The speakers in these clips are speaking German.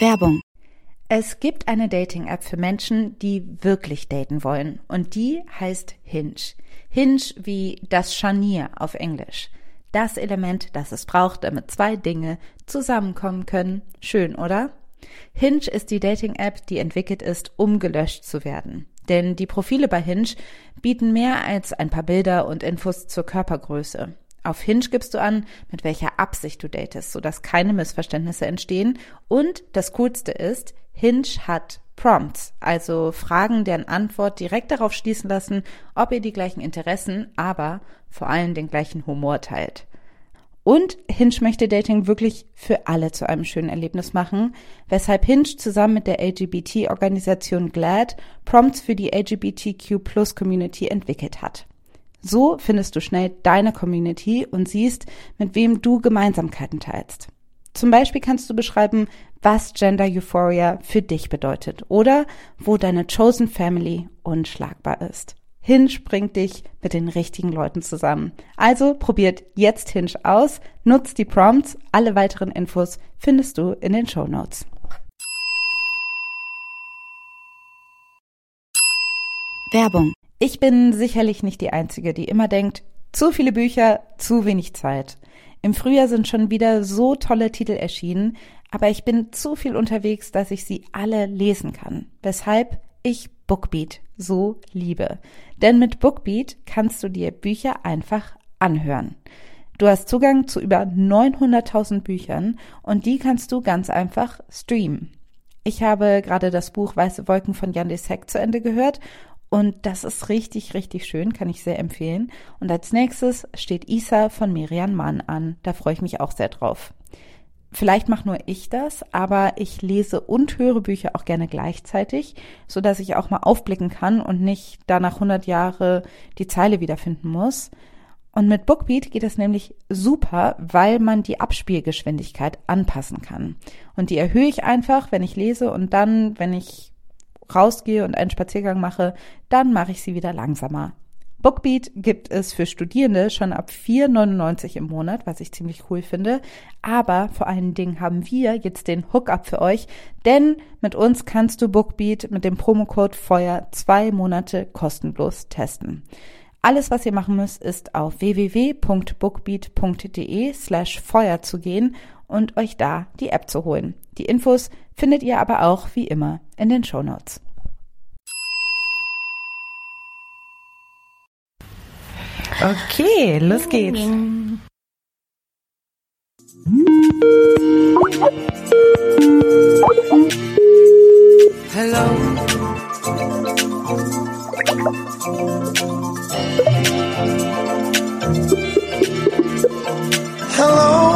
Werbung. Es gibt eine Dating-App für Menschen, die wirklich daten wollen. Und die heißt Hinge. Hinge wie das Scharnier auf Englisch. Das Element, das es braucht, damit zwei Dinge zusammenkommen können. Schön, oder? Hinge ist die Dating-App, die entwickelt ist, um gelöscht zu werden. Denn die Profile bei Hinge bieten mehr als ein paar Bilder und Infos zur Körpergröße. Auf Hinge gibst du an, mit welcher Absicht du datest, sodass keine Missverständnisse entstehen. Und das Coolste ist, Hinge hat Prompts, also Fragen, deren Antwort direkt darauf schließen lassen, ob ihr die gleichen Interessen, aber vor allem den gleichen Humor teilt. Und Hinge möchte Dating wirklich für alle zu einem schönen Erlebnis machen, weshalb Hinge zusammen mit der LGBT-Organisation GLAD Prompts für die LGBTQ-Plus-Community entwickelt hat. So findest du schnell deine Community und siehst, mit wem du Gemeinsamkeiten teilst. Zum Beispiel kannst du beschreiben, was Gender Euphoria für dich bedeutet oder wo deine Chosen Family unschlagbar ist. Hinge bringt dich mit den richtigen Leuten zusammen. Also probiert jetzt Hinge aus, nutzt die Prompts, alle weiteren Infos findest du in den Show Notes. Werbung ich bin sicherlich nicht die Einzige, die immer denkt, zu viele Bücher, zu wenig Zeit. Im Frühjahr sind schon wieder so tolle Titel erschienen, aber ich bin zu viel unterwegs, dass ich sie alle lesen kann. Weshalb ich Bookbeat so liebe. Denn mit Bookbeat kannst du dir Bücher einfach anhören. Du hast Zugang zu über 900.000 Büchern und die kannst du ganz einfach streamen. Ich habe gerade das Buch Weiße Wolken von Jan de Sek zu Ende gehört und das ist richtig, richtig schön, kann ich sehr empfehlen. Und als nächstes steht Isa von Miriam Mann an. Da freue ich mich auch sehr drauf. Vielleicht mache nur ich das, aber ich lese und höre Bücher auch gerne gleichzeitig, so dass ich auch mal aufblicken kann und nicht danach 100 Jahre die Zeile wiederfinden muss. Und mit Bookbeat geht es nämlich super, weil man die Abspielgeschwindigkeit anpassen kann. Und die erhöhe ich einfach, wenn ich lese und dann, wenn ich rausgehe und einen Spaziergang mache, dann mache ich sie wieder langsamer. Bookbeat gibt es für Studierende schon ab 4,99 im Monat, was ich ziemlich cool finde. Aber vor allen Dingen haben wir jetzt den Hookup für euch, denn mit uns kannst du Bookbeat mit dem Promocode Feuer zwei Monate kostenlos testen. Alles, was ihr machen müsst, ist auf www.bookbeat.de slash Feuer zu gehen und euch da die App zu holen. Die Infos findet ihr aber auch wie immer in den Show Notes. Okay, los geht's. Hello. Hello.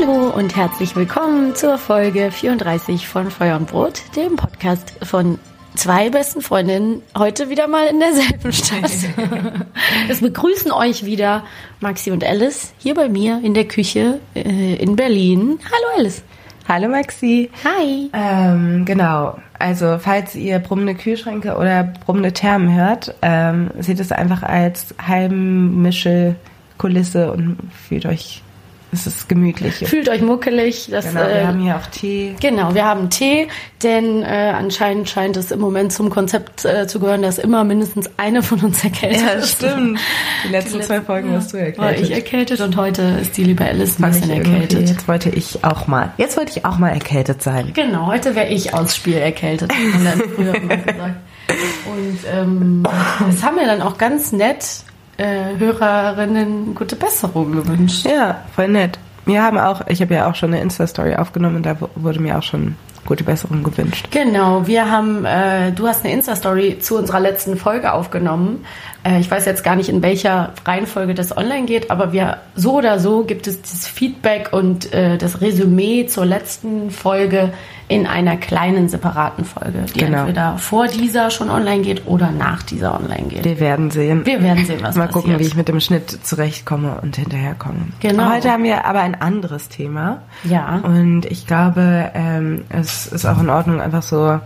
Hallo und herzlich willkommen zur Folge 34 von Feuer und Brot, dem Podcast von zwei besten Freundinnen, heute wieder mal in derselben Stadt. Es begrüßen euch wieder Maxi und Alice hier bei mir in der Küche äh, in Berlin. Hallo Alice. Hallo Maxi. Hi. Ähm, genau. Also falls ihr brummende Kühlschränke oder brummende Thermen hört, ähm, seht es einfach als Heimmischelkulisse und fühlt euch es ist gemütlich. Fühlt euch muckelig. Das, genau, wir äh, haben hier auch Tee. Genau, wir haben Tee, denn äh, anscheinend scheint es im Moment zum Konzept äh, zu gehören, dass immer mindestens eine von uns erkältet ja, ist. Ja, stimmt. Die letzten, Die letzten zwei Folgen ja, warst du erkältet. War ich erkältet und heute ist die liebe Alice ein bisschen erkältet. Jetzt wollte ich auch mal, jetzt wollte ich auch mal erkältet sein. Genau, heute wäre ich aus Spiel erkältet, haben wir früher gesagt. Und ähm, das haben wir dann auch ganz nett äh, Hörerinnen gute Besserung gewünscht. Ja, voll nett. Wir haben auch, ich habe ja auch schon eine Insta-Story aufgenommen da wurde mir auch schon gute Besserung gewünscht. Genau, wir haben, äh, du hast eine Insta-Story zu unserer letzten Folge aufgenommen. Äh, ich weiß jetzt gar nicht, in welcher Reihenfolge das online geht, aber wir so oder so gibt es das Feedback und äh, das Resümee zur letzten Folge in einer kleinen separaten Folge, die genau. entweder vor dieser schon online geht oder nach dieser online geht. Wir werden sehen. Wir werden sehen, was Mal passiert. gucken, wie ich mit dem Schnitt zurechtkomme und hinterherkomme. Genau. Heute haben wir aber ein anderes Thema. Ja. Und ich glaube, ähm, es ist auch in Ordnung, einfach so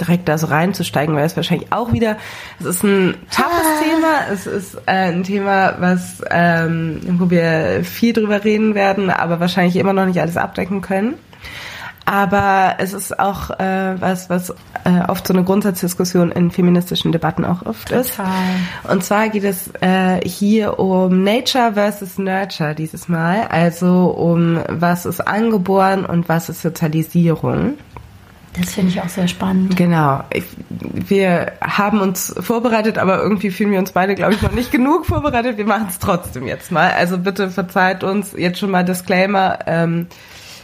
direkt da so reinzusteigen, weil es wahrscheinlich auch wieder, es ist ein toughes ah. Thema, es ist äh, ein Thema, was, ähm, wo wir viel drüber reden werden, aber wahrscheinlich immer noch nicht alles abdecken können. Aber es ist auch äh, was, was äh, oft so eine Grundsatzdiskussion in feministischen Debatten auch oft Total. ist. Und zwar geht es äh, hier um Nature versus Nurture dieses Mal, also um was ist angeboren und was ist Sozialisierung. Das finde ich auch sehr spannend. Genau. Ich, wir haben uns vorbereitet, aber irgendwie fühlen wir uns beide, glaube ich, noch nicht genug vorbereitet. Wir machen es trotzdem jetzt mal. Also bitte verzeiht uns jetzt schon mal Disclaimer. Ähm,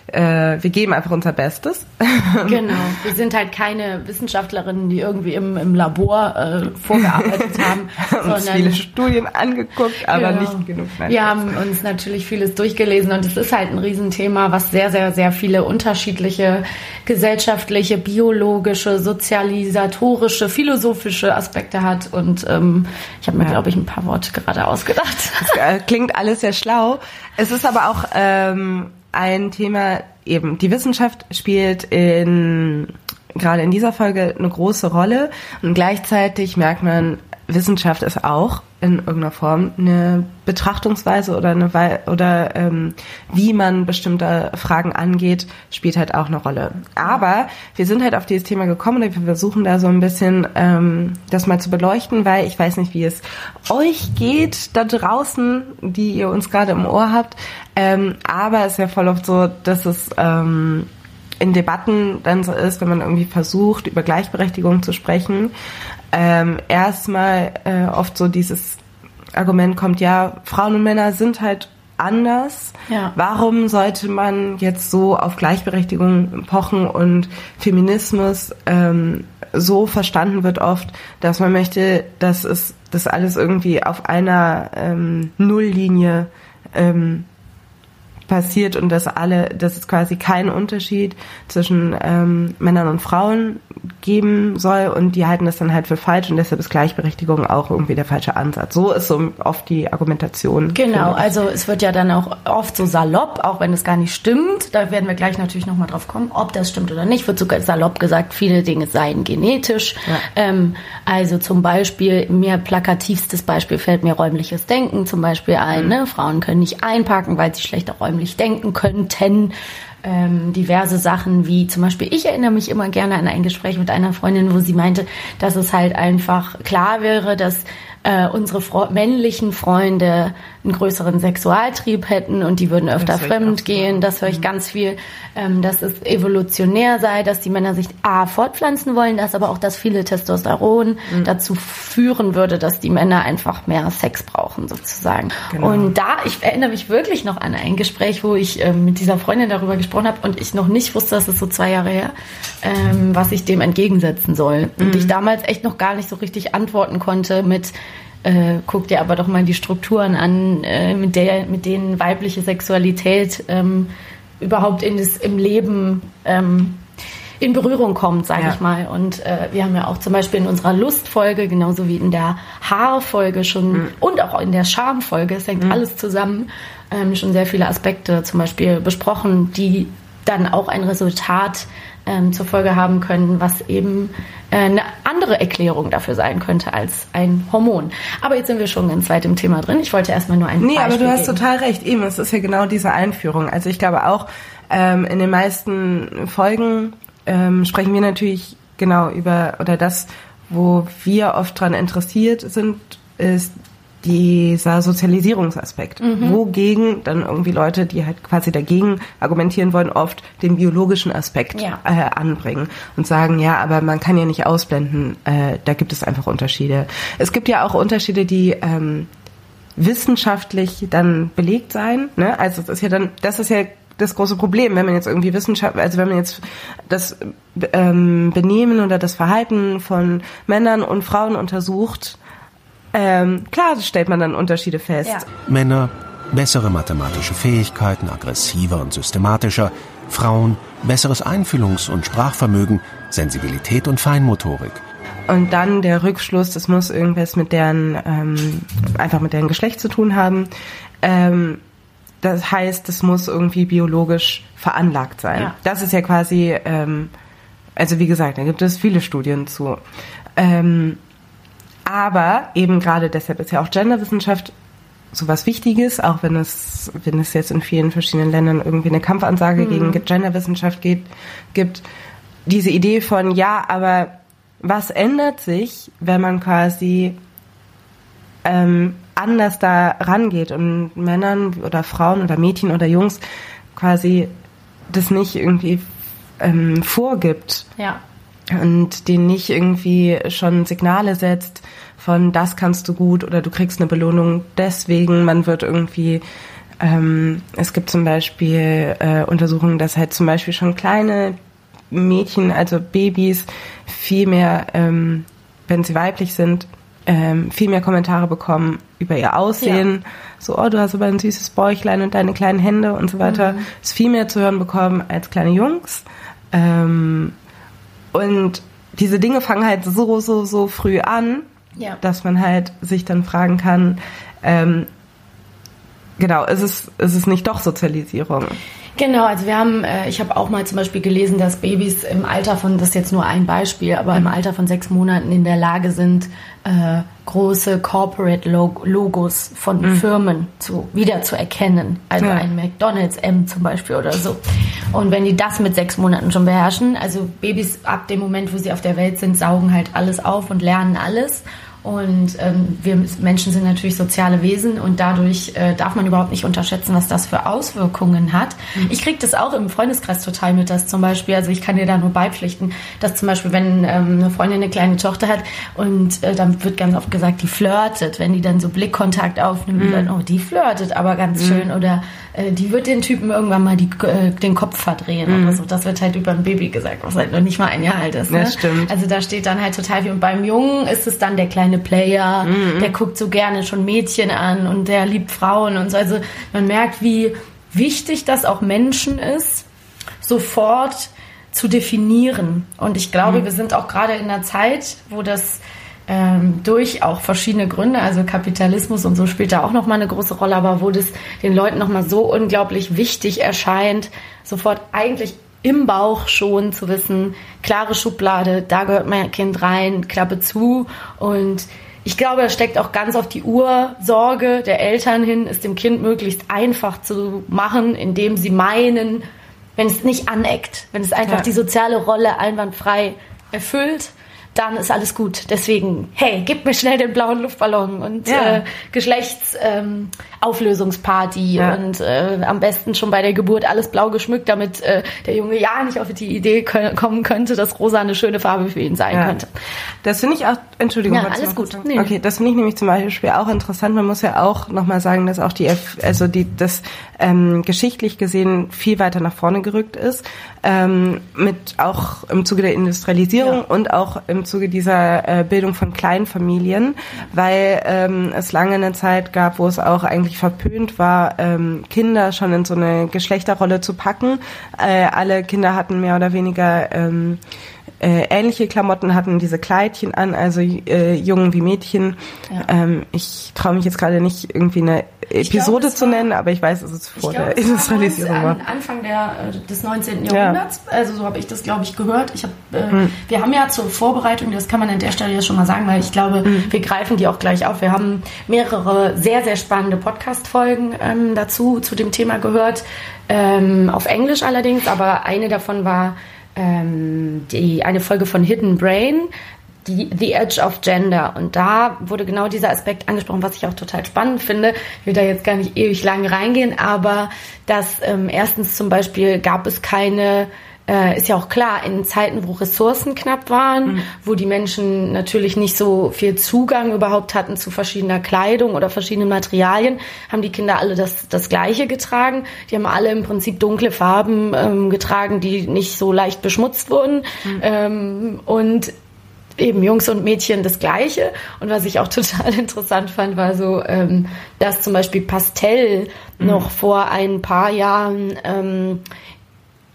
äh, wir geben einfach unser Bestes. Genau, wir sind halt keine Wissenschaftlerinnen, die irgendwie im, im Labor äh, vorgearbeitet haben. haben uns viele Studien angeguckt, aber genau. nicht genug. Nein, wir haben uns natürlich vieles durchgelesen und es ist halt ein Riesenthema, was sehr, sehr, sehr viele unterschiedliche gesellschaftliche, biologische, sozialisatorische, philosophische Aspekte hat. Und ähm, ich habe mir, ja. glaube ich, ein paar Worte gerade ausgedacht. Das äh, klingt alles sehr schlau. Es ist aber auch ähm, ein Thema, eben die Wissenschaft spielt in gerade in dieser Folge eine große Rolle. Und gleichzeitig merkt man, Wissenschaft ist auch in irgendeiner Form eine Betrachtungsweise oder eine We oder ähm, wie man bestimmte Fragen angeht, spielt halt auch eine Rolle. Aber wir sind halt auf dieses Thema gekommen und wir versuchen da so ein bisschen ähm, das mal zu beleuchten, weil ich weiß nicht, wie es euch geht da draußen, die ihr uns gerade im Ohr habt. Ähm, aber es ist ja voll oft so, dass es ähm, in Debatten dann so ist, wenn man irgendwie versucht, über Gleichberechtigung zu sprechen, ähm, erstmal äh, oft so dieses Argument kommt, ja, Frauen und Männer sind halt anders. Ja. Warum sollte man jetzt so auf Gleichberechtigung pochen und Feminismus ähm, so verstanden wird oft, dass man möchte, dass es das alles irgendwie auf einer ähm, Nulllinie ähm, passiert und dass alle, dass es quasi keinen Unterschied zwischen ähm, Männern und Frauen geben soll und die halten das dann halt für falsch und deshalb ist Gleichberechtigung auch irgendwie der falsche Ansatz. So ist so oft die Argumentation. Genau, also es wird ja dann auch oft so salopp, auch wenn es gar nicht stimmt. Da werden wir gleich natürlich nochmal drauf kommen, ob das stimmt oder nicht. Wird sogar salopp gesagt, viele Dinge seien genetisch. Ja. Ähm, also zum Beispiel, mir plakativstes Beispiel fällt mir räumliches Denken zum Beispiel ein. Mhm. Ne? Frauen können nicht einparken, weil sie schlechter räumlich denken könnten ähm, diverse Sachen, wie zum Beispiel, ich erinnere mich immer gerne an ein Gespräch mit einer Freundin, wo sie meinte, dass es halt einfach klar wäre, dass äh, unsere Fro männlichen Freunde einen größeren Sexualtrieb hätten und die würden öfter fremd gehen. Das höre ich mhm. ganz viel, ähm, dass es evolutionär sei, dass die Männer sich A fortpflanzen wollen, dass aber auch das viele Testosteron mhm. dazu führen würde, dass die Männer einfach mehr Sex brauchen sozusagen. Genau. Und da, ich erinnere mich wirklich noch an ein Gespräch, wo ich ähm, mit dieser Freundin darüber gesprochen habe und ich noch nicht wusste, das ist so zwei Jahre her, ähm, was ich dem entgegensetzen soll. Mhm. Und ich damals echt noch gar nicht so richtig antworten konnte mit äh, guck dir aber doch mal die Strukturen an, äh, mit, der, mit denen weibliche Sexualität ähm, überhaupt in das, im Leben ähm, in Berührung kommt, sage ja. ich mal. Und äh, wir haben ja auch zum Beispiel in unserer Lustfolge, genauso wie in der Haarfolge schon mhm. und auch in der Schamfolge, es hängt mhm. alles zusammen, ähm, schon sehr viele Aspekte zum Beispiel besprochen, die dann auch ein Resultat ähm, zur Folge haben können, was eben eine andere Erklärung dafür sein könnte als ein Hormon. Aber jetzt sind wir schon ganz weit im Thema drin. Ich wollte erstmal nur ein Nee, Beispiel aber du hast geben. total recht. Eben, es ist ja genau diese Einführung. Also ich glaube auch, ähm, in den meisten Folgen ähm, sprechen wir natürlich genau über, oder das, wo wir oft dran interessiert sind, ist dieser Sozialisierungsaspekt, mhm. wogegen dann irgendwie Leute, die halt quasi dagegen argumentieren wollen, oft den biologischen Aspekt ja. äh, anbringen und sagen, ja, aber man kann ja nicht ausblenden, äh, da gibt es einfach Unterschiede. Es gibt ja auch Unterschiede, die ähm, wissenschaftlich dann belegt sein. Ne? Also das ist ja dann, das ist ja das große Problem, wenn man jetzt irgendwie Wissenschaft, also wenn man jetzt das ähm, Benehmen oder das Verhalten von Männern und Frauen untersucht, ähm, klar stellt man dann Unterschiede fest. Ja. Männer bessere mathematische Fähigkeiten, aggressiver und systematischer, Frauen besseres Einfühlungs- und Sprachvermögen, Sensibilität und Feinmotorik. Und dann der Rückschluss, das muss irgendwas mit deren, ähm, einfach mit deren Geschlecht zu tun haben. Ähm, das heißt, es muss irgendwie biologisch veranlagt sein. Ja. Das ist ja quasi ähm, also wie gesagt, da gibt es viele Studien zu. Ähm, aber eben gerade deshalb ist ja auch Genderwissenschaft sowas Wichtiges, auch wenn es, wenn es jetzt in vielen verschiedenen Ländern irgendwie eine Kampfansage mhm. gegen Genderwissenschaft geht, gibt. Diese Idee von, ja, aber was ändert sich, wenn man quasi ähm, anders da rangeht und Männern oder Frauen oder Mädchen oder Jungs quasi das nicht irgendwie ähm, vorgibt. Ja. Und denen nicht irgendwie schon Signale setzt von das kannst du gut oder du kriegst eine Belohnung deswegen. Man wird irgendwie ähm, es gibt zum Beispiel äh, Untersuchungen, dass halt zum Beispiel schon kleine Mädchen, also Babys, viel mehr, ähm, wenn sie weiblich sind, ähm, viel mehr Kommentare bekommen über ihr Aussehen. Ja. So, oh, du hast aber ein süßes Bäuchlein und deine kleinen Hände und so weiter. Mhm. Ist viel mehr zu hören bekommen als kleine Jungs. Ähm, und diese Dinge fangen halt so, so, so früh an, ja. dass man halt sich dann fragen kann, ähm, genau, ist es, ist es nicht doch Sozialisierung? Genau, also wir haben, äh, ich habe auch mal zum Beispiel gelesen, dass Babys im Alter von, das ist jetzt nur ein Beispiel, aber im Alter von sechs Monaten in der Lage sind, äh, große Corporate Logos von mhm. Firmen zu, wieder zu erkennen. Also ja. ein McDonalds M zum Beispiel oder so. Und wenn die das mit sechs Monaten schon beherrschen, also Babys ab dem Moment, wo sie auf der Welt sind, saugen halt alles auf und lernen alles. Und ähm, wir Menschen sind natürlich soziale Wesen und dadurch äh, darf man überhaupt nicht unterschätzen, was das für Auswirkungen hat. Mhm. Ich kriege das auch im Freundeskreis total mit, dass zum Beispiel, also ich kann dir da nur beipflichten, dass zum Beispiel, wenn ähm, eine Freundin eine kleine Tochter hat und äh, dann wird ganz oft gesagt, die flirtet, wenn die dann so Blickkontakt aufnimmt, mhm. dann, oh, die flirtet aber ganz mhm. schön oder äh, die wird den Typen irgendwann mal die, äh, den Kopf verdrehen mhm. oder so. Das wird halt über ein Baby gesagt, was halt noch nicht mal ein Jahr alt ist. Ne? Das stimmt. Also da steht dann halt total viel. Und beim Jungen ist es dann der kleine Player, mhm. der guckt so gerne schon Mädchen an und der liebt Frauen und so. Also man merkt, wie wichtig das auch Menschen ist, sofort zu definieren. Und ich glaube, mhm. wir sind auch gerade in einer Zeit, wo das ähm, durch auch verschiedene Gründe, also Kapitalismus und so spielt da auch nochmal eine große Rolle, aber wo das den Leuten nochmal so unglaublich wichtig erscheint, sofort eigentlich im Bauch schon zu wissen, klare Schublade, da gehört mein Kind rein, Klappe zu. Und ich glaube, da steckt auch ganz auf die Ursorge der Eltern hin, es dem Kind möglichst einfach zu machen, indem sie meinen, wenn es nicht aneckt, wenn es einfach ja. die soziale Rolle einwandfrei erfüllt, dann ist alles gut. Deswegen, hey, gib mir schnell den blauen Luftballon und ja. äh, Geschlechtsauflösungsparty ähm, ja. und äh, am besten schon bei der Geburt alles blau geschmückt, damit äh, der Junge ja nicht auf die Idee kommen könnte, dass rosa eine schöne Farbe für ihn sein ja. könnte. Das finde ich auch, Entschuldigung. Ja, alles gut. Nee. Okay, das finde ich nämlich zum Beispiel auch interessant. Man muss ja auch nochmal sagen, dass auch die, also die, das ähm, geschichtlich gesehen viel weiter nach vorne gerückt ist, ähm, mit auch im Zuge der Industrialisierung und auch im Zuge dieser äh, Bildung von Kleinfamilien, weil ähm, es lange eine Zeit gab, wo es auch eigentlich verpönt war, ähm, Kinder schon in so eine Geschlechterrolle zu packen. Äh, alle Kinder hatten mehr oder weniger ähm, äh, ähnliche Klamotten hatten, diese Kleidchen an, also äh, Jungen wie Mädchen. Ja. Ähm, ich traue mich jetzt gerade nicht irgendwie eine Episode glaub, zu war, nennen, aber ich weiß, dass es vor glaub, der Industrialisierung war. war. Anfang der, äh, des 19. Jahrhunderts, ja. also so habe ich das, glaube ich, gehört. Ich hab, äh, hm. Wir haben ja zur Vorbereitung, das kann man an der Stelle ja schon mal sagen, weil ich glaube, hm. wir greifen die auch gleich auf. Wir haben mehrere sehr, sehr spannende Podcast-Folgen ähm, dazu, zu dem Thema gehört. Ähm, auf Englisch allerdings, aber eine davon war ähm, die, eine Folge von Hidden Brain, die, The Edge of Gender. Und da wurde genau dieser Aspekt angesprochen, was ich auch total spannend finde. Ich will da jetzt gar nicht ewig lang reingehen, aber dass ähm, erstens zum Beispiel gab es keine äh, ist ja auch klar, in Zeiten, wo Ressourcen knapp waren, mhm. wo die Menschen natürlich nicht so viel Zugang überhaupt hatten zu verschiedener Kleidung oder verschiedenen Materialien, haben die Kinder alle das, das Gleiche getragen. Die haben alle im Prinzip dunkle Farben ähm, getragen, die nicht so leicht beschmutzt wurden. Mhm. Ähm, und eben Jungs und Mädchen das Gleiche. Und was ich auch total interessant fand, war so, ähm, dass zum Beispiel Pastell mhm. noch vor ein paar Jahren ähm,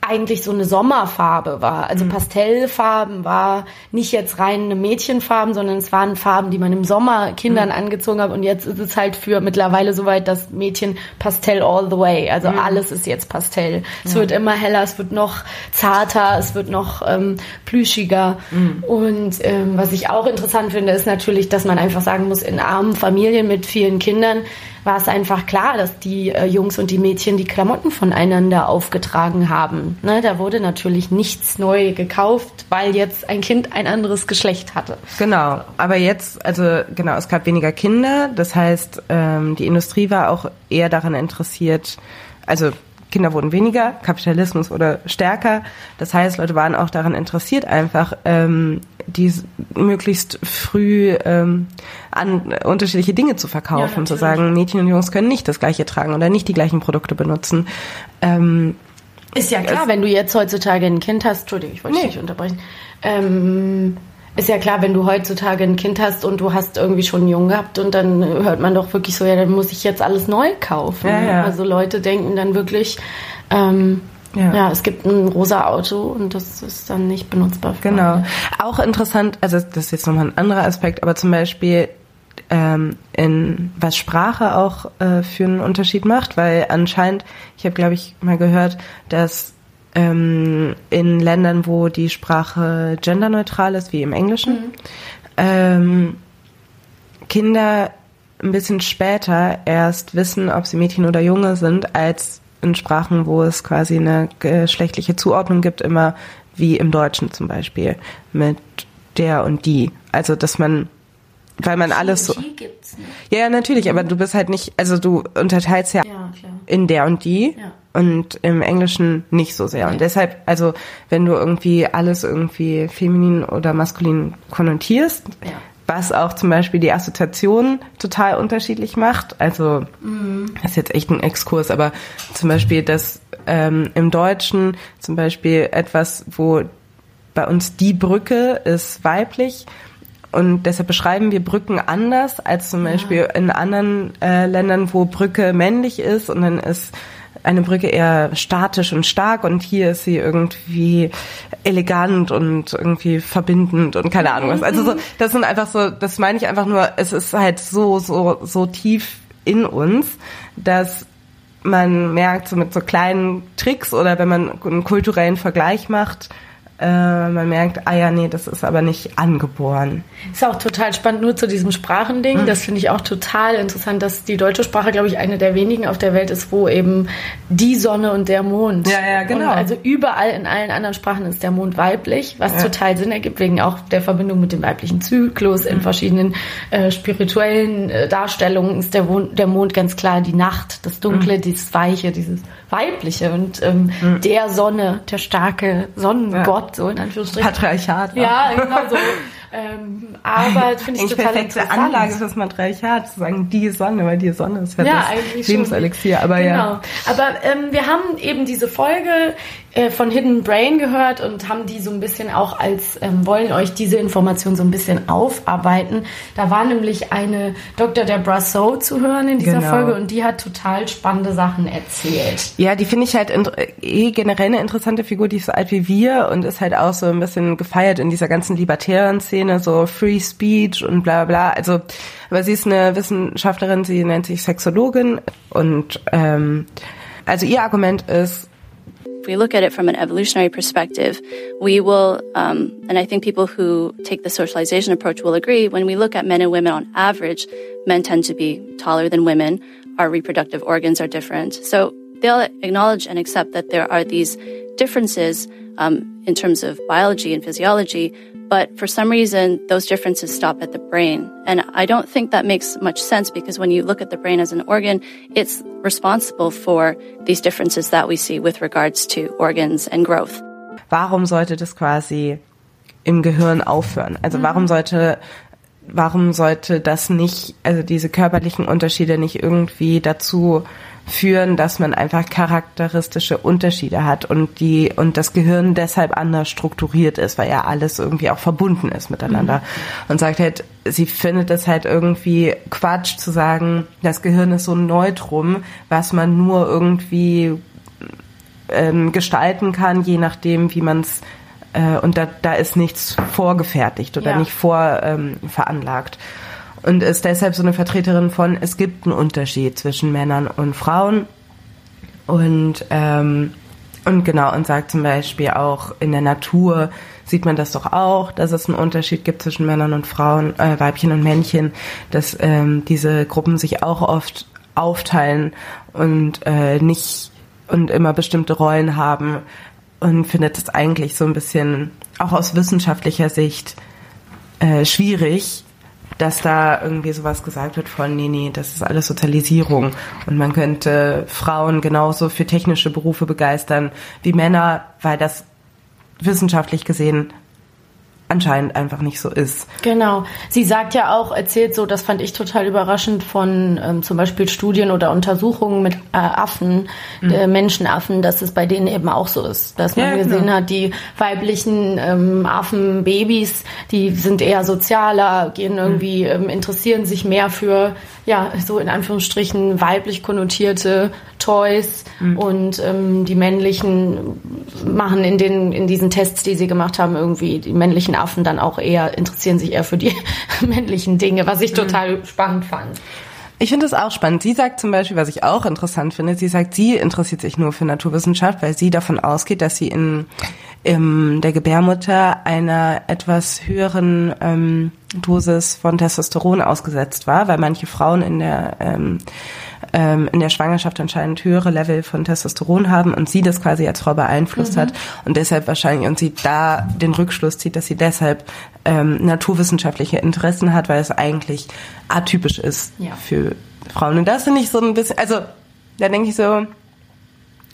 eigentlich so eine Sommerfarbe war. Also mhm. Pastellfarben war nicht jetzt rein eine Mädchenfarben, sondern es waren Farben, die man im Sommer Kindern mhm. angezogen hat. Und jetzt ist es halt für mittlerweile soweit, dass Mädchen Pastell all the way. Also mhm. alles ist jetzt Pastell. Es wird immer heller, es wird noch zarter, es wird noch ähm, plüschiger. Mhm. Und ähm, was ich auch interessant finde, ist natürlich, dass man einfach sagen muss, in armen Familien mit vielen Kindern war es einfach klar, dass die äh, Jungs und die Mädchen die Klamotten voneinander aufgetragen haben. Ne, da wurde natürlich nichts neu gekauft, weil jetzt ein Kind ein anderes Geschlecht hatte. Genau, aber jetzt, also genau, es gab weniger Kinder, das heißt, ähm, die Industrie war auch eher daran interessiert, also Kinder wurden weniger, Kapitalismus wurde stärker. Das heißt, Leute waren auch daran interessiert, einfach ähm, die möglichst früh ähm, an unterschiedliche Dinge zu verkaufen, ja, zu sagen, Mädchen und Jungs können nicht das gleiche tragen oder nicht die gleichen Produkte benutzen. Ähm, ist ja klar, wenn du jetzt heutzutage ein Kind hast, Entschuldigung, ich wollte nee. dich nicht unterbrechen. Ähm, ist ja klar, wenn du heutzutage ein Kind hast und du hast irgendwie schon einen Jungen gehabt und dann hört man doch wirklich so, ja, dann muss ich jetzt alles neu kaufen. Ja, ja. Also Leute denken dann wirklich, ähm, ja. ja. es gibt ein rosa Auto und das ist dann nicht benutzbar. Genau. Alle. Auch interessant, also das ist jetzt nochmal ein anderer Aspekt, aber zum Beispiel ähm, in was Sprache auch äh, für einen Unterschied macht, weil anscheinend, ich habe glaube ich mal gehört, dass ähm, in Ländern, wo die Sprache genderneutral ist, wie im Englischen, mhm. ähm, Kinder ein bisschen später erst wissen, ob sie Mädchen oder Junge sind, als in Sprachen, wo es quasi eine geschlechtliche Zuordnung gibt, immer wie im Deutschen zum Beispiel mit der und die. Also dass man weil man alles so. Gibt's nicht. Ja, ja, natürlich, aber du bist halt nicht, also du unterteilst ja, ja in der und die. Ja und im Englischen nicht so sehr. Und deshalb, also wenn du irgendwie alles irgendwie feminin oder maskulin konnotierst, ja. Was auch zum Beispiel die Assoziation total unterschiedlich macht. Also mhm. das ist jetzt echt ein Exkurs, aber zum Beispiel das ähm, im Deutschen zum Beispiel etwas, wo bei uns die Brücke ist weiblich und deshalb beschreiben wir Brücken anders als zum Beispiel ja. in anderen äh, Ländern, wo Brücke männlich ist und dann ist eine Brücke eher statisch und stark und hier ist sie irgendwie elegant und irgendwie verbindend und keine Ahnung was. Also so, das sind einfach so, das meine ich einfach nur, es ist halt so, so, so tief in uns, dass man merkt, so mit so kleinen Tricks oder wenn man einen kulturellen Vergleich macht, äh, man merkt, ah ja, nee, das ist aber nicht angeboren. Ist auch total spannend, nur zu diesem Sprachending. Mhm. Das finde ich auch total interessant, dass die deutsche Sprache, glaube ich, eine der wenigen auf der Welt ist, wo eben die Sonne und der Mond. Ja, ja, genau. Und also überall in allen anderen Sprachen ist der Mond weiblich, was ja. total Sinn ergibt, wegen auch der Verbindung mit dem weiblichen Zyklus. Mhm. In verschiedenen äh, spirituellen äh, Darstellungen ist der, Mond, der Mond ganz klar die Nacht, das Dunkle, mhm. dieses Weiche, dieses Weibliche und ähm, mhm. der Sonne, der starke Sonnengott. Ja Gott, so in Anführungsstrichen. Patriarchat. Ja, genau so. Ähm, aber finde ich total perfekte interessant. Anlage für das Matriarchat, zu sagen, die Sonne, weil die Sonne ist ja, das Lebenselixier. Aber genau. ja. Aber ähm, wir haben eben diese Folge äh, von Hidden Brain gehört und haben die so ein bisschen auch als, ähm, wollen euch diese Information so ein bisschen aufarbeiten. Da war nämlich eine Dr. Debra Soh zu hören in dieser genau. Folge und die hat total spannende Sachen erzählt. Ja, die finde ich halt eh generell eine interessante Figur, die ist so alt wie wir und ist halt auch so ein bisschen gefeiert in dieser ganzen libertären Szene, so Free Speech und bla bla. Also, aber sie ist eine Wissenschaftlerin, sie nennt sich Sexologin und ähm, also ihr Argument ist, If we look at it from an evolutionary perspective, we will, um, and I think people who take the socialization approach will agree, when we look at men and women on average, men tend to be taller than women. Our reproductive organs are different. So they'll acknowledge and accept that there are these differences um, in terms of biology and physiology, but for some reason, those differences stop at the brain. And I don't think that makes much sense because when you look at the brain as an organ, it's responsible for these differences that we see with regards to organs and growth. Warum sollte das quasi im Gehirn aufhören? Also warum mhm. sollte warum sollte das nicht, also diese körperlichen Unterschiede nicht irgendwie dazu führen, dass man einfach charakteristische Unterschiede hat und die und das Gehirn deshalb anders strukturiert ist, weil ja alles irgendwie auch verbunden ist miteinander. Mhm. Und sagt halt, sie findet es halt irgendwie Quatsch zu sagen, das Gehirn ist so ein Neutrum, was man nur irgendwie ähm, gestalten kann, je nachdem, wie man es äh, und da, da ist nichts vorgefertigt oder Ja. nicht vor ähm, veranlagt. Und ist deshalb so eine Vertreterin von, es gibt einen Unterschied zwischen Männern und Frauen. Und, ähm, und genau, und sagt zum Beispiel auch, in der Natur sieht man das doch auch, dass es einen Unterschied gibt zwischen Männern und Frauen, äh, Weibchen und Männchen, dass ähm, diese Gruppen sich auch oft aufteilen und äh, nicht und immer bestimmte Rollen haben und findet es eigentlich so ein bisschen auch aus wissenschaftlicher Sicht äh, schwierig, dass da irgendwie sowas gesagt wird von, nee, nee, das ist alles Sozialisierung. Und man könnte Frauen genauso für technische Berufe begeistern wie Männer, weil das wissenschaftlich gesehen anscheinend einfach nicht so ist. Genau. Sie sagt ja auch, erzählt so, das fand ich total überraschend von ähm, zum Beispiel Studien oder Untersuchungen mit äh, Affen, äh, Menschenaffen, dass es bei denen eben auch so ist. Dass man Ja, gesehen genau. hat, die weiblichen ähm, Affenbabys, die sind eher sozialer, gehen irgendwie, ähm, interessieren sich mehr für, ja, so in Anführungsstrichen weiblich konnotierte Toys und ähm, die männlichen machen in den in diesen Tests, die sie gemacht haben, irgendwie die männlichen Affen dann auch eher interessieren sich eher für die männlichen Dinge, was ich total spannend fand. Ich finde es auch spannend. Sie sagt zum Beispiel, was ich auch interessant finde, sie sagt, sie interessiert sich nur für Naturwissenschaft, weil sie davon ausgeht, dass sie in, in der Gebärmutter einer etwas höheren ähm, Dosis von Testosteron ausgesetzt war, weil manche Frauen in der ähm, ähm, in der Schwangerschaft anscheinend höhere Level von Testosteron haben und sie das quasi als Frau beeinflusst hat und deshalb wahrscheinlich und sie da den Rückschluss zieht, dass sie deshalb ähm, naturwissenschaftliche Interessen hat, weil es eigentlich atypisch ist Ja. für Frauen. Und das finde ich so ein bisschen, also da denke ich so,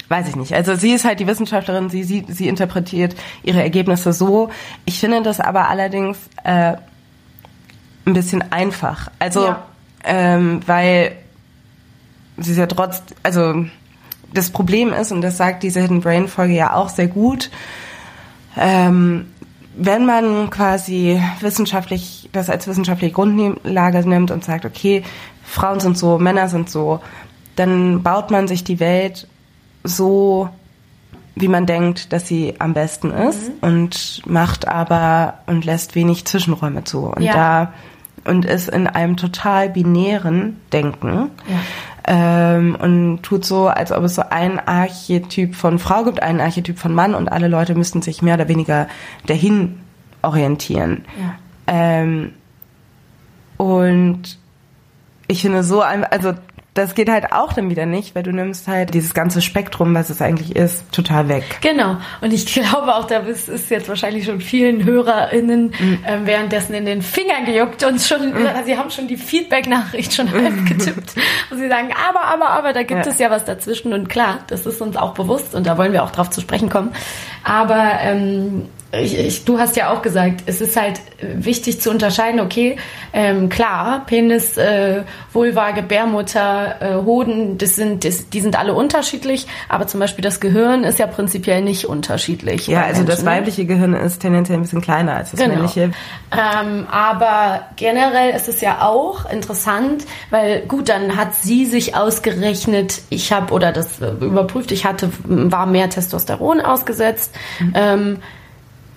weiß ich nicht. Also sie ist halt die Wissenschaftlerin, sie, sie, sie interpretiert ihre Ergebnisse so. Ich finde das aber allerdings äh, ein bisschen einfach. Also, Ja. ähm, weil sie ist ja trotz, also das Problem ist, und das sagt diese Hidden Brain Folge ja auch sehr gut, ähm, wenn man quasi wissenschaftlich, das als wissenschaftliche Grundlage nimmt und sagt, okay, Frauen sind so, Männer sind so, dann baut man sich die Welt so, wie man denkt, dass sie am besten ist und macht aber und lässt wenig Zwischenräume zu. Und Ja. da und ist in einem total binären Denken Ja. Ähm, und tut so, als ob es so einen Archetyp von Frau gibt, einen Archetyp von Mann und alle Leute müssten sich mehr oder weniger dahin orientieren. Ja. Ähm, und ich finde so, ein- also das geht halt auch dann wieder nicht, weil du nimmst halt dieses ganze Spektrum, was es eigentlich ist, total weg. Genau. Und ich glaube auch, da ist, ist jetzt wahrscheinlich schon vielen HörerInnen ähm, währenddessen in den Fingern gejuckt und schon, sie haben schon die Feedback-Nachricht schon halb getippt. Und sie sagen, aber, aber, aber, da gibt Ja. es ja was dazwischen. Und klar, das ist uns auch bewusst und da wollen wir auch drauf zu sprechen kommen. Aber ähm, ich, ich, du hast ja auch gesagt, es ist halt wichtig zu unterscheiden, okay, ähm, klar, Penis, äh, Vulva, Gebärmutter, äh, Hoden, das sind, das, die sind alle unterschiedlich, aber zum Beispiel das Gehirn ist ja prinzipiell nicht unterschiedlich. Ja, also das Menschen, ne? weibliche Gehirn ist tendenziell ein bisschen kleiner als das Genau. männliche. Ähm, aber generell ist es ja auch interessant, weil gut, dann hat sie sich ausgerechnet, ich habe oder das überprüft, ich hatte war mehr Testosteron ausgesetzt. Ähm,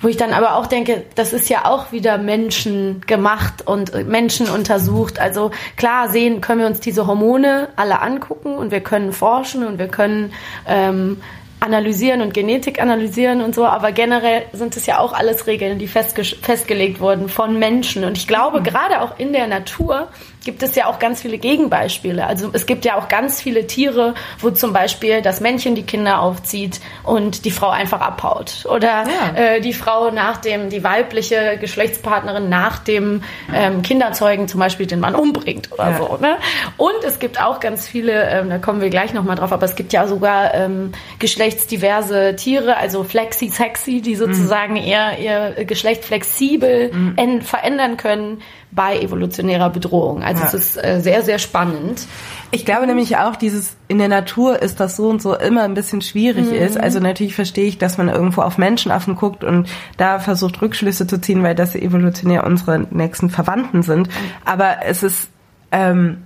wo ich dann aber auch denke, das ist ja auch wieder Menschen gemacht und äh, Menschen untersucht. Also klar sehen, können wir uns diese Hormone alle angucken und wir können forschen und wir können ähm, analysieren und Genetik analysieren und so, aber generell sind es ja auch alles Regeln, die festge festgelegt wurden von Menschen. Und ich glaube, gerade auch in der Natur gibt es ja auch ganz viele Gegenbeispiele. Also es gibt ja auch ganz viele Tiere, wo zum Beispiel das Männchen die Kinder aufzieht und die Frau einfach abhaut. Oder Ja. äh, die Frau nach dem, die weibliche Geschlechtspartnerin nach dem ähm, Kinderzeugen zum Beispiel den Mann umbringt oder Ja. so. Ne? Und es gibt auch ganz viele, ähm, da kommen wir gleich nochmal drauf, aber es gibt ja sogar ähm, geschlechtsdiverse Tiere, also flexi-sexy, die sozusagen ihr, ihr Geschlecht flexibel en- verändern können bei evolutionärer Bedrohung. Also Ja. es ist äh, sehr, sehr spannend. Ich glaube nämlich auch, dieses in der Natur ist das so und so immer ein bisschen schwierig ist. Also natürlich verstehe ich, dass man irgendwo auf Menschenaffen guckt und da versucht Rückschlüsse zu ziehen, weil das evolutionär unsere nächsten Verwandten sind. Aber es ist ähm,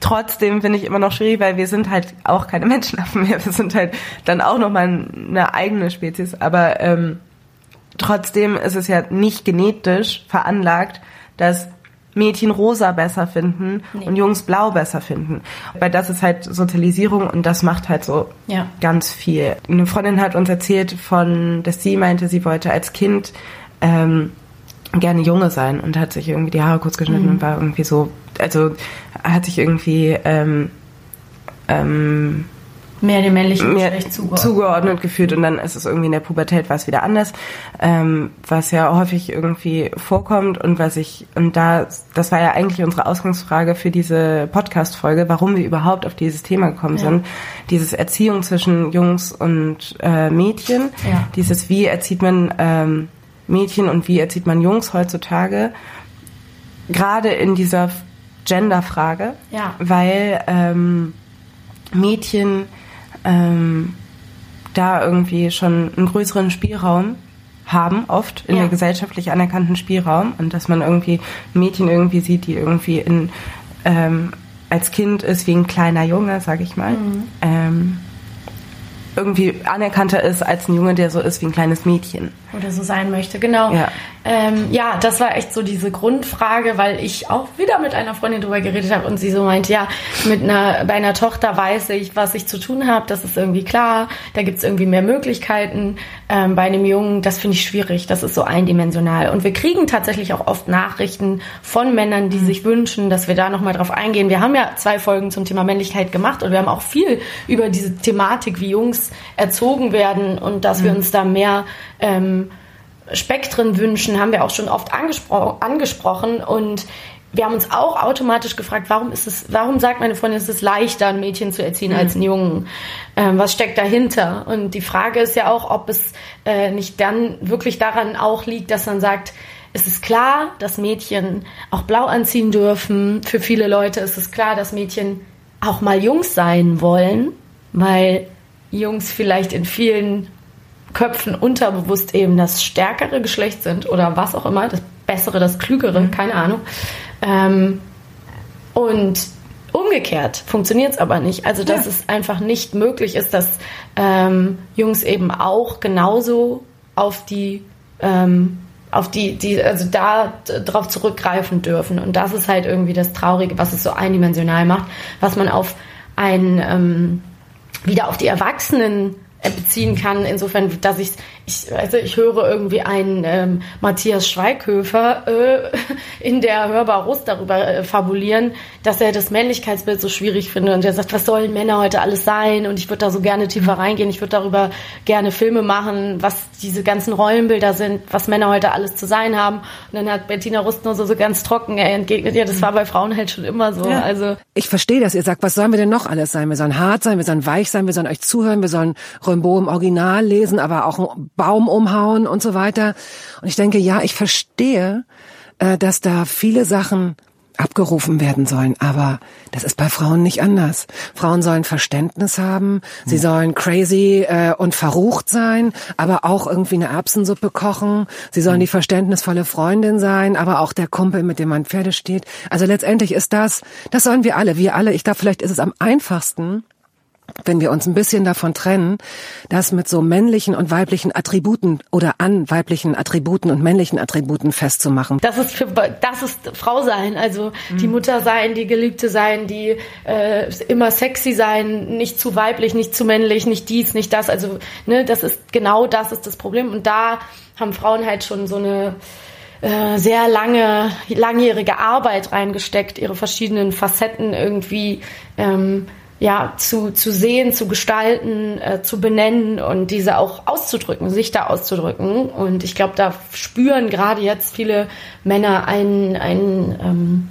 trotzdem finde ich immer noch schwierig, weil wir sind halt auch keine Menschenaffen mehr. Wir sind halt dann auch nochmal eine eigene Spezies. Aber ähm, trotzdem ist es ja nicht genetisch veranlagt, dass Mädchen rosa besser finden nee. und Jungs blau besser finden. Weil das ist halt Sozialisierung und das macht halt so ja. ganz viel. Eine Freundin hat uns erzählt von, dass sie meinte, sie wollte als Kind ähm, gerne Junge sein und hat sich irgendwie die Haare kurz geschnitten mhm. und war irgendwie so, also hat sich irgendwie ähm, ähm, mehr dem männlichen mehr Geschlecht zugeordnet. zugeordnet gefühlt und dann ist es irgendwie in der Pubertät was wieder anders, ähm, was ja häufig irgendwie vorkommt und was ich und da das war ja eigentlich unsere Ausgangsfrage für diese Podcast Folge, warum wir überhaupt auf dieses Thema gekommen ja. sind, dieses Erziehung zwischen Jungs und äh, Mädchen, ja. dieses wie erzieht man ähm, Mädchen und wie erzieht man Jungs heutzutage, gerade in dieser Genderfrage, ja. weil ähm, Mädchen ähm, da irgendwie schon einen größeren Spielraum haben, oft in ja. der gesellschaftlich anerkannten Spielraum und dass man irgendwie Mädchen irgendwie sieht, die irgendwie in ähm, als Kind ist wie ein kleiner Junge, sag ich mal. Mhm. Ähm, irgendwie anerkannter ist als ein Junge, der so ist wie ein kleines Mädchen. Oder so sein möchte, genau. Ja. Ähm, ja, das war echt so diese Grundfrage, weil ich auch wieder mit einer Freundin drüber geredet habe und sie so meint, ja, mit einer, bei einer Tochter weiß ich, was ich zu tun habe, das ist irgendwie klar, da gibt es irgendwie mehr Möglichkeiten. Ähm, bei einem Jungen, das finde ich schwierig, das ist so eindimensional. Und wir kriegen tatsächlich auch oft Nachrichten von Männern, die mhm. sich wünschen, dass wir da nochmal drauf eingehen. Wir haben ja zwei Folgen zum Thema Männlichkeit gemacht und wir haben auch viel über diese Thematik, wie Jungs erzogen werden und dass mhm. wir uns da mehr ähm, Spektren wünschen, haben wir auch schon oft angespro angesprochen und wir haben uns auch automatisch gefragt, warum ist es, warum sagt meine Freundin, es ist leichter, ein Mädchen zu erziehen mhm. als einen Jungen? Ähm, was steckt dahinter? Und die Frage ist ja auch, ob es äh, nicht dann wirklich daran auch liegt, dass man sagt, es ist klar, dass Mädchen auch blau anziehen dürfen. Für viele Leute ist es klar, dass Mädchen auch mal Jungs sein wollen, weil Jungs vielleicht in vielen Köpfen unterbewusst eben das stärkere Geschlecht sind oder was auch immer, das bessere, das klügere, mhm. keine Ahnung. Ähm, und umgekehrt funktioniert es aber nicht. Also dass ja. es einfach nicht möglich ist, dass ähm, Jungs eben auch genauso auf die ähm, auf die, die, also da drauf zurückgreifen dürfen. Und das ist halt irgendwie das Traurige, was es so eindimensional macht, was man auf ein ähm, wieder auf die Erwachsenen beziehen kann, insofern, dass ich, ich, also ich höre irgendwie einen ähm, Matthias Schweighöfer äh, in der Hörbar Rust darüber äh, fabulieren, dass er das Männlichkeitsbild so schwierig findet und er sagt, was sollen Männer heute alles sein und ich würde da so gerne tiefer reingehen, ich würde darüber gerne Filme machen, was diese ganzen Rollenbilder sind, was Männer heute alles zu sein haben und dann hat Bettina Rust nur so, so ganz trocken er entgegnet, ja, das war bei Frauen halt schon immer so. Ja. Also Ich verstehe dass ihr sagt, was sollen wir denn noch alles sein? Wir sollen hart sein, wir sollen weich sein, wir sollen euch zuhören, wir sollen Rimbaud im Original lesen, aber auch Baum umhauen und so weiter. Und ich denke, ja, ich verstehe, äh, dass da viele Sachen abgerufen werden sollen. Aber das ist bei Frauen nicht anders. Frauen sollen Verständnis haben, sie sollen crazy äh, und verrucht sein, aber auch irgendwie eine Erbsensuppe kochen. Sie sollen die verständnisvolle Freundin sein, aber auch der Kumpel, mit dem man Pferde steht. Also letztendlich ist das, das sollen wir alle, wir alle. Ich glaube, vielleicht ist es am einfachsten, wenn wir uns ein bisschen davon trennen, das mit so männlichen und weiblichen Attributen oder an weiblichen Attributen und männlichen Attributen festzumachen. Das ist für, das ist Frau sein, also mhm. die Mutter sein, die Geliebte sein, die äh, immer sexy sein, nicht zu weiblich, nicht zu männlich, nicht dies, nicht das. Also ne, das ist genau das ist das Problem und da haben Frauen halt schon so eine äh, sehr lange, langjährige Arbeit reingesteckt, ihre verschiedenen Facetten irgendwie ähm, ja, zu, zu sehen, zu gestalten, äh, zu benennen und diese auch auszudrücken, sich da auszudrücken. Und ich glaube, da spüren gerade jetzt viele Männer ein, ein ähm,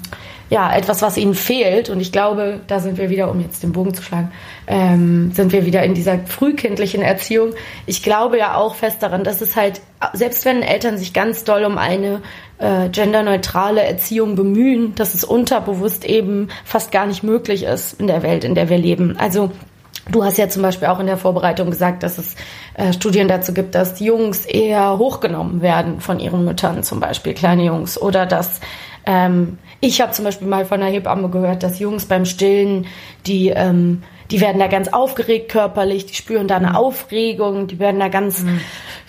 ja, etwas, was ihnen fehlt. Und ich glaube, da sind wir wieder, um jetzt den Bogen zu schlagen, ähm, sind wir wieder in dieser frühkindlichen Erziehung. Ich glaube ja auch fest daran, dass es halt, selbst wenn Eltern sich ganz doll um eine äh, genderneutrale Erziehung bemühen, dass es unterbewusst eben fast gar nicht möglich ist in der Welt, in der wir leben. Also Du hast ja zum Beispiel auch in der Vorbereitung gesagt, dass es äh, Studien dazu gibt, dass Jungs eher hochgenommen werden von ihren Müttern, zum Beispiel kleine Jungs, oder dass ähm, Ich habe zum Beispiel mal von einer Hebamme gehört, dass Jungs beim Stillen, die, ähm, die werden da ganz aufgeregt körperlich, die spüren da eine Aufregung, die werden da ganz,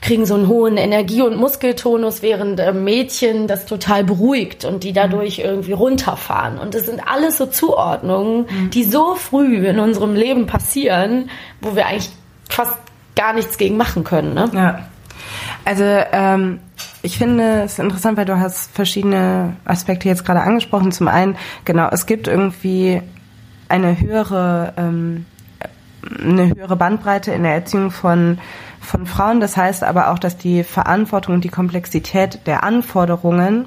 kriegen so einen hohen Energie- und Muskeltonus, während äh, Mädchen das total beruhigt und die dadurch irgendwie runterfahren. Und das sind alles so Zuordnungen, die so früh in unserem Leben passieren, wo wir eigentlich fast gar nichts gegen machen können. Ne? Ja. Also ähm, ich finde es interessant, weil du hast verschiedene Aspekte jetzt gerade angesprochen. Zum einen, genau, es gibt irgendwie eine höhere ähm, eine höhere Bandbreite in der Erziehung von von Frauen. Das heißt aber auch, dass die Verantwortung und die Komplexität der Anforderungen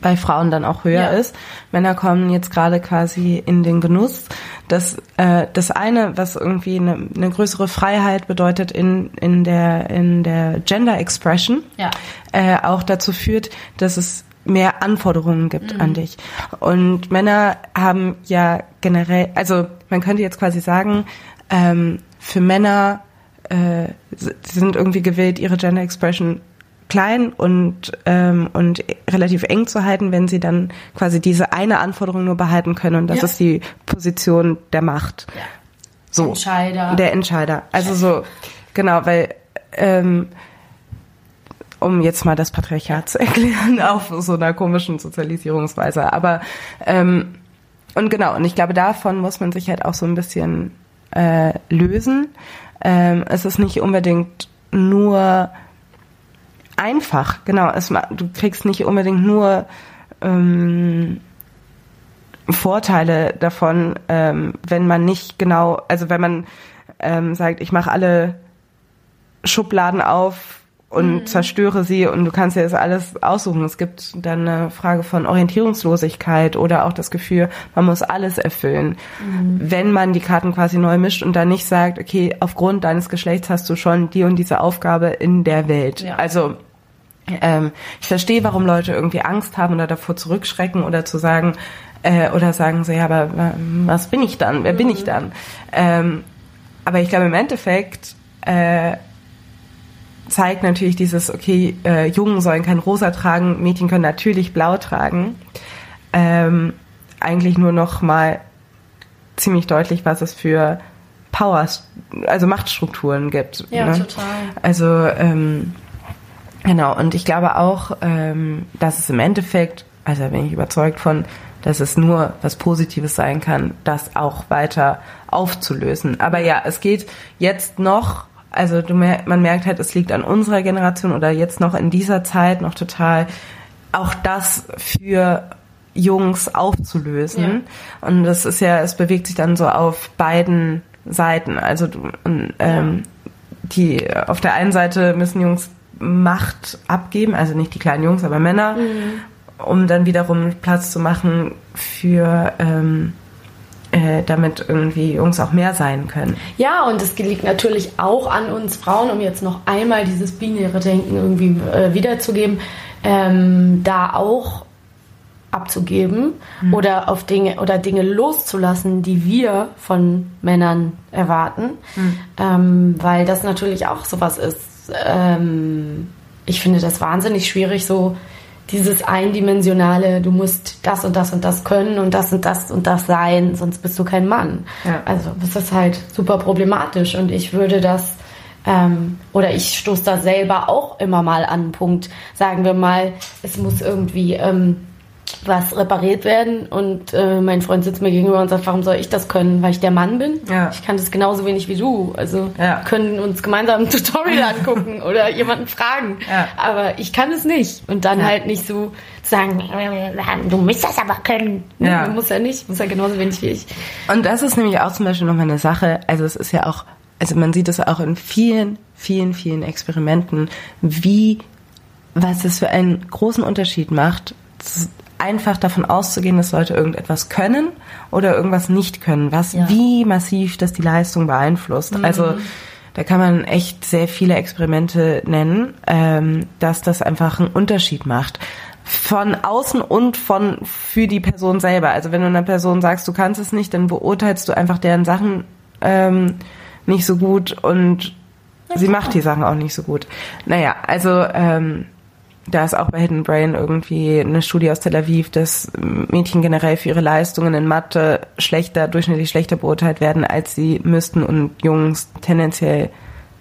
bei Frauen dann auch höher Ja. ist. Männer kommen jetzt gerade quasi in den Genuss. Das, äh, das eine, was irgendwie eine, eine größere Freiheit bedeutet in, in, der, in der Gender Expression, Ja. äh, auch dazu führt, dass es mehr Anforderungen gibt an dich. Und Männer haben ja generell, also man könnte jetzt quasi sagen, ähm, für Männer äh, sind irgendwie gewillt, ihre Gender Expression klein und ähm, und relativ eng zu halten, wenn sie dann quasi diese eine Anforderung nur behalten können und das Ja. ist die Position der Macht. Ja. So. Entscheider. Der Entscheider. Also so, genau, weil, ähm, um jetzt mal das Patriarchat zu erklären, auf so einer komischen Sozialisierungsweise. Aber, ähm, und genau, und ich glaube, davon muss man sich halt auch so ein bisschen äh, lösen. Ähm, es ist nicht unbedingt nur einfach, genau. Es, du kriegst nicht unbedingt nur ähm, Vorteile davon, ähm, wenn man nicht genau, also wenn man ähm, sagt, ich mache alle Schubladen auf und zerstöre sie und du kannst dir das alles aussuchen. Es gibt dann eine Frage von Orientierungslosigkeit oder auch das Gefühl, man muss alles erfüllen. Wenn man die Karten quasi neu mischt und dann nicht sagt, okay, aufgrund deines Geschlechts hast du schon die und diese Aufgabe in der Welt. Ja. Also ähm, ich verstehe, warum Leute irgendwie Angst haben oder davor zurückschrecken oder zu sagen, äh, oder sagen so, ja, aber was bin ich dann? Wer bin ich dann? Ähm, aber ich glaube, im Endeffekt äh, zeigt natürlich dieses, okay, äh, Jungen sollen kein Rosa tragen, Mädchen können natürlich blau tragen. Ähm, eigentlich nur noch mal ziemlich deutlich, was es für Powers, also Machtstrukturen gibt. Ja, ne? total. Also ähm, genau, und ich glaube auch, ähm, dass es im Endeffekt, also da bin ich überzeugt von, dass es nur was Positives sein kann, das auch weiter aufzulösen. Aber ja, es geht jetzt noch, also du mer man merkt halt, es liegt an unserer Generation oder jetzt noch in dieser Zeit noch total, auch das für Jungs aufzulösen. Und das ist ja, es bewegt sich dann so auf beiden Seiten. Also du, und, ähm, die auf der einen Seite müssen Jungs Macht abgeben, also nicht die kleinen Jungs, aber Männer, um dann wiederum Platz zu machen für ähm, äh, damit irgendwie Jungs auch mehr sein können. Ja, und es liegt natürlich auch an uns Frauen, um jetzt noch einmal dieses binäre Denken irgendwie äh, wiederzugeben, ähm, da auch abzugeben oder auf Dinge oder Dinge loszulassen, die wir von Männern erwarten, ähm, weil das natürlich auch sowas ist. Ähm, ich finde das wahnsinnig schwierig, so dieses eindimensionale, du musst das und das und das können und das und das und das sein, sonst bist du kein Mann. Ja. Also das ist halt super problematisch und ich würde das ähm, oder ich stoße da selber auch immer mal an einen Punkt. Sagen wir mal, es muss irgendwie ähm, was repariert werden und äh, mein Freund sitzt mir gegenüber und sagt, warum soll ich das können? Weil ich der Mann bin? Ja. Ich kann das genauso wenig wie du. Also Ja. können uns gemeinsam ein Tutorial angucken oder jemanden fragen. Ja. Aber ich kann es nicht. Und dann halt nicht so sagen, du musst das aber können. Ja. du musst ja nicht, muss ja genauso wenig wie ich. Und das ist nämlich auch zum Beispiel nochmal eine Sache, also es ist ja auch, also man sieht es auch in vielen, vielen, vielen Experimenten, wie, was es für einen großen Unterschied macht, einfach davon auszugehen, dass Leute irgendetwas können oder irgendwas nicht können, was Ja. wie massiv das die Leistung beeinflusst. Also da kann man echt sehr viele Experimente nennen, ähm, dass das einfach einen Unterschied macht. Von außen und von für die Person selber. Also wenn du einer Person sagst, du kannst es nicht, dann beurteilst du einfach deren Sachen ähm, nicht so gut und sie macht die Sachen auch nicht so gut. Naja, also ähm, da ist auch bei Hidden Brain irgendwie eine Studie aus Tel Aviv, dass Mädchen generell für ihre Leistungen in Mathe schlechter, durchschnittlich schlechter beurteilt werden, als sie müssten und Jungs tendenziell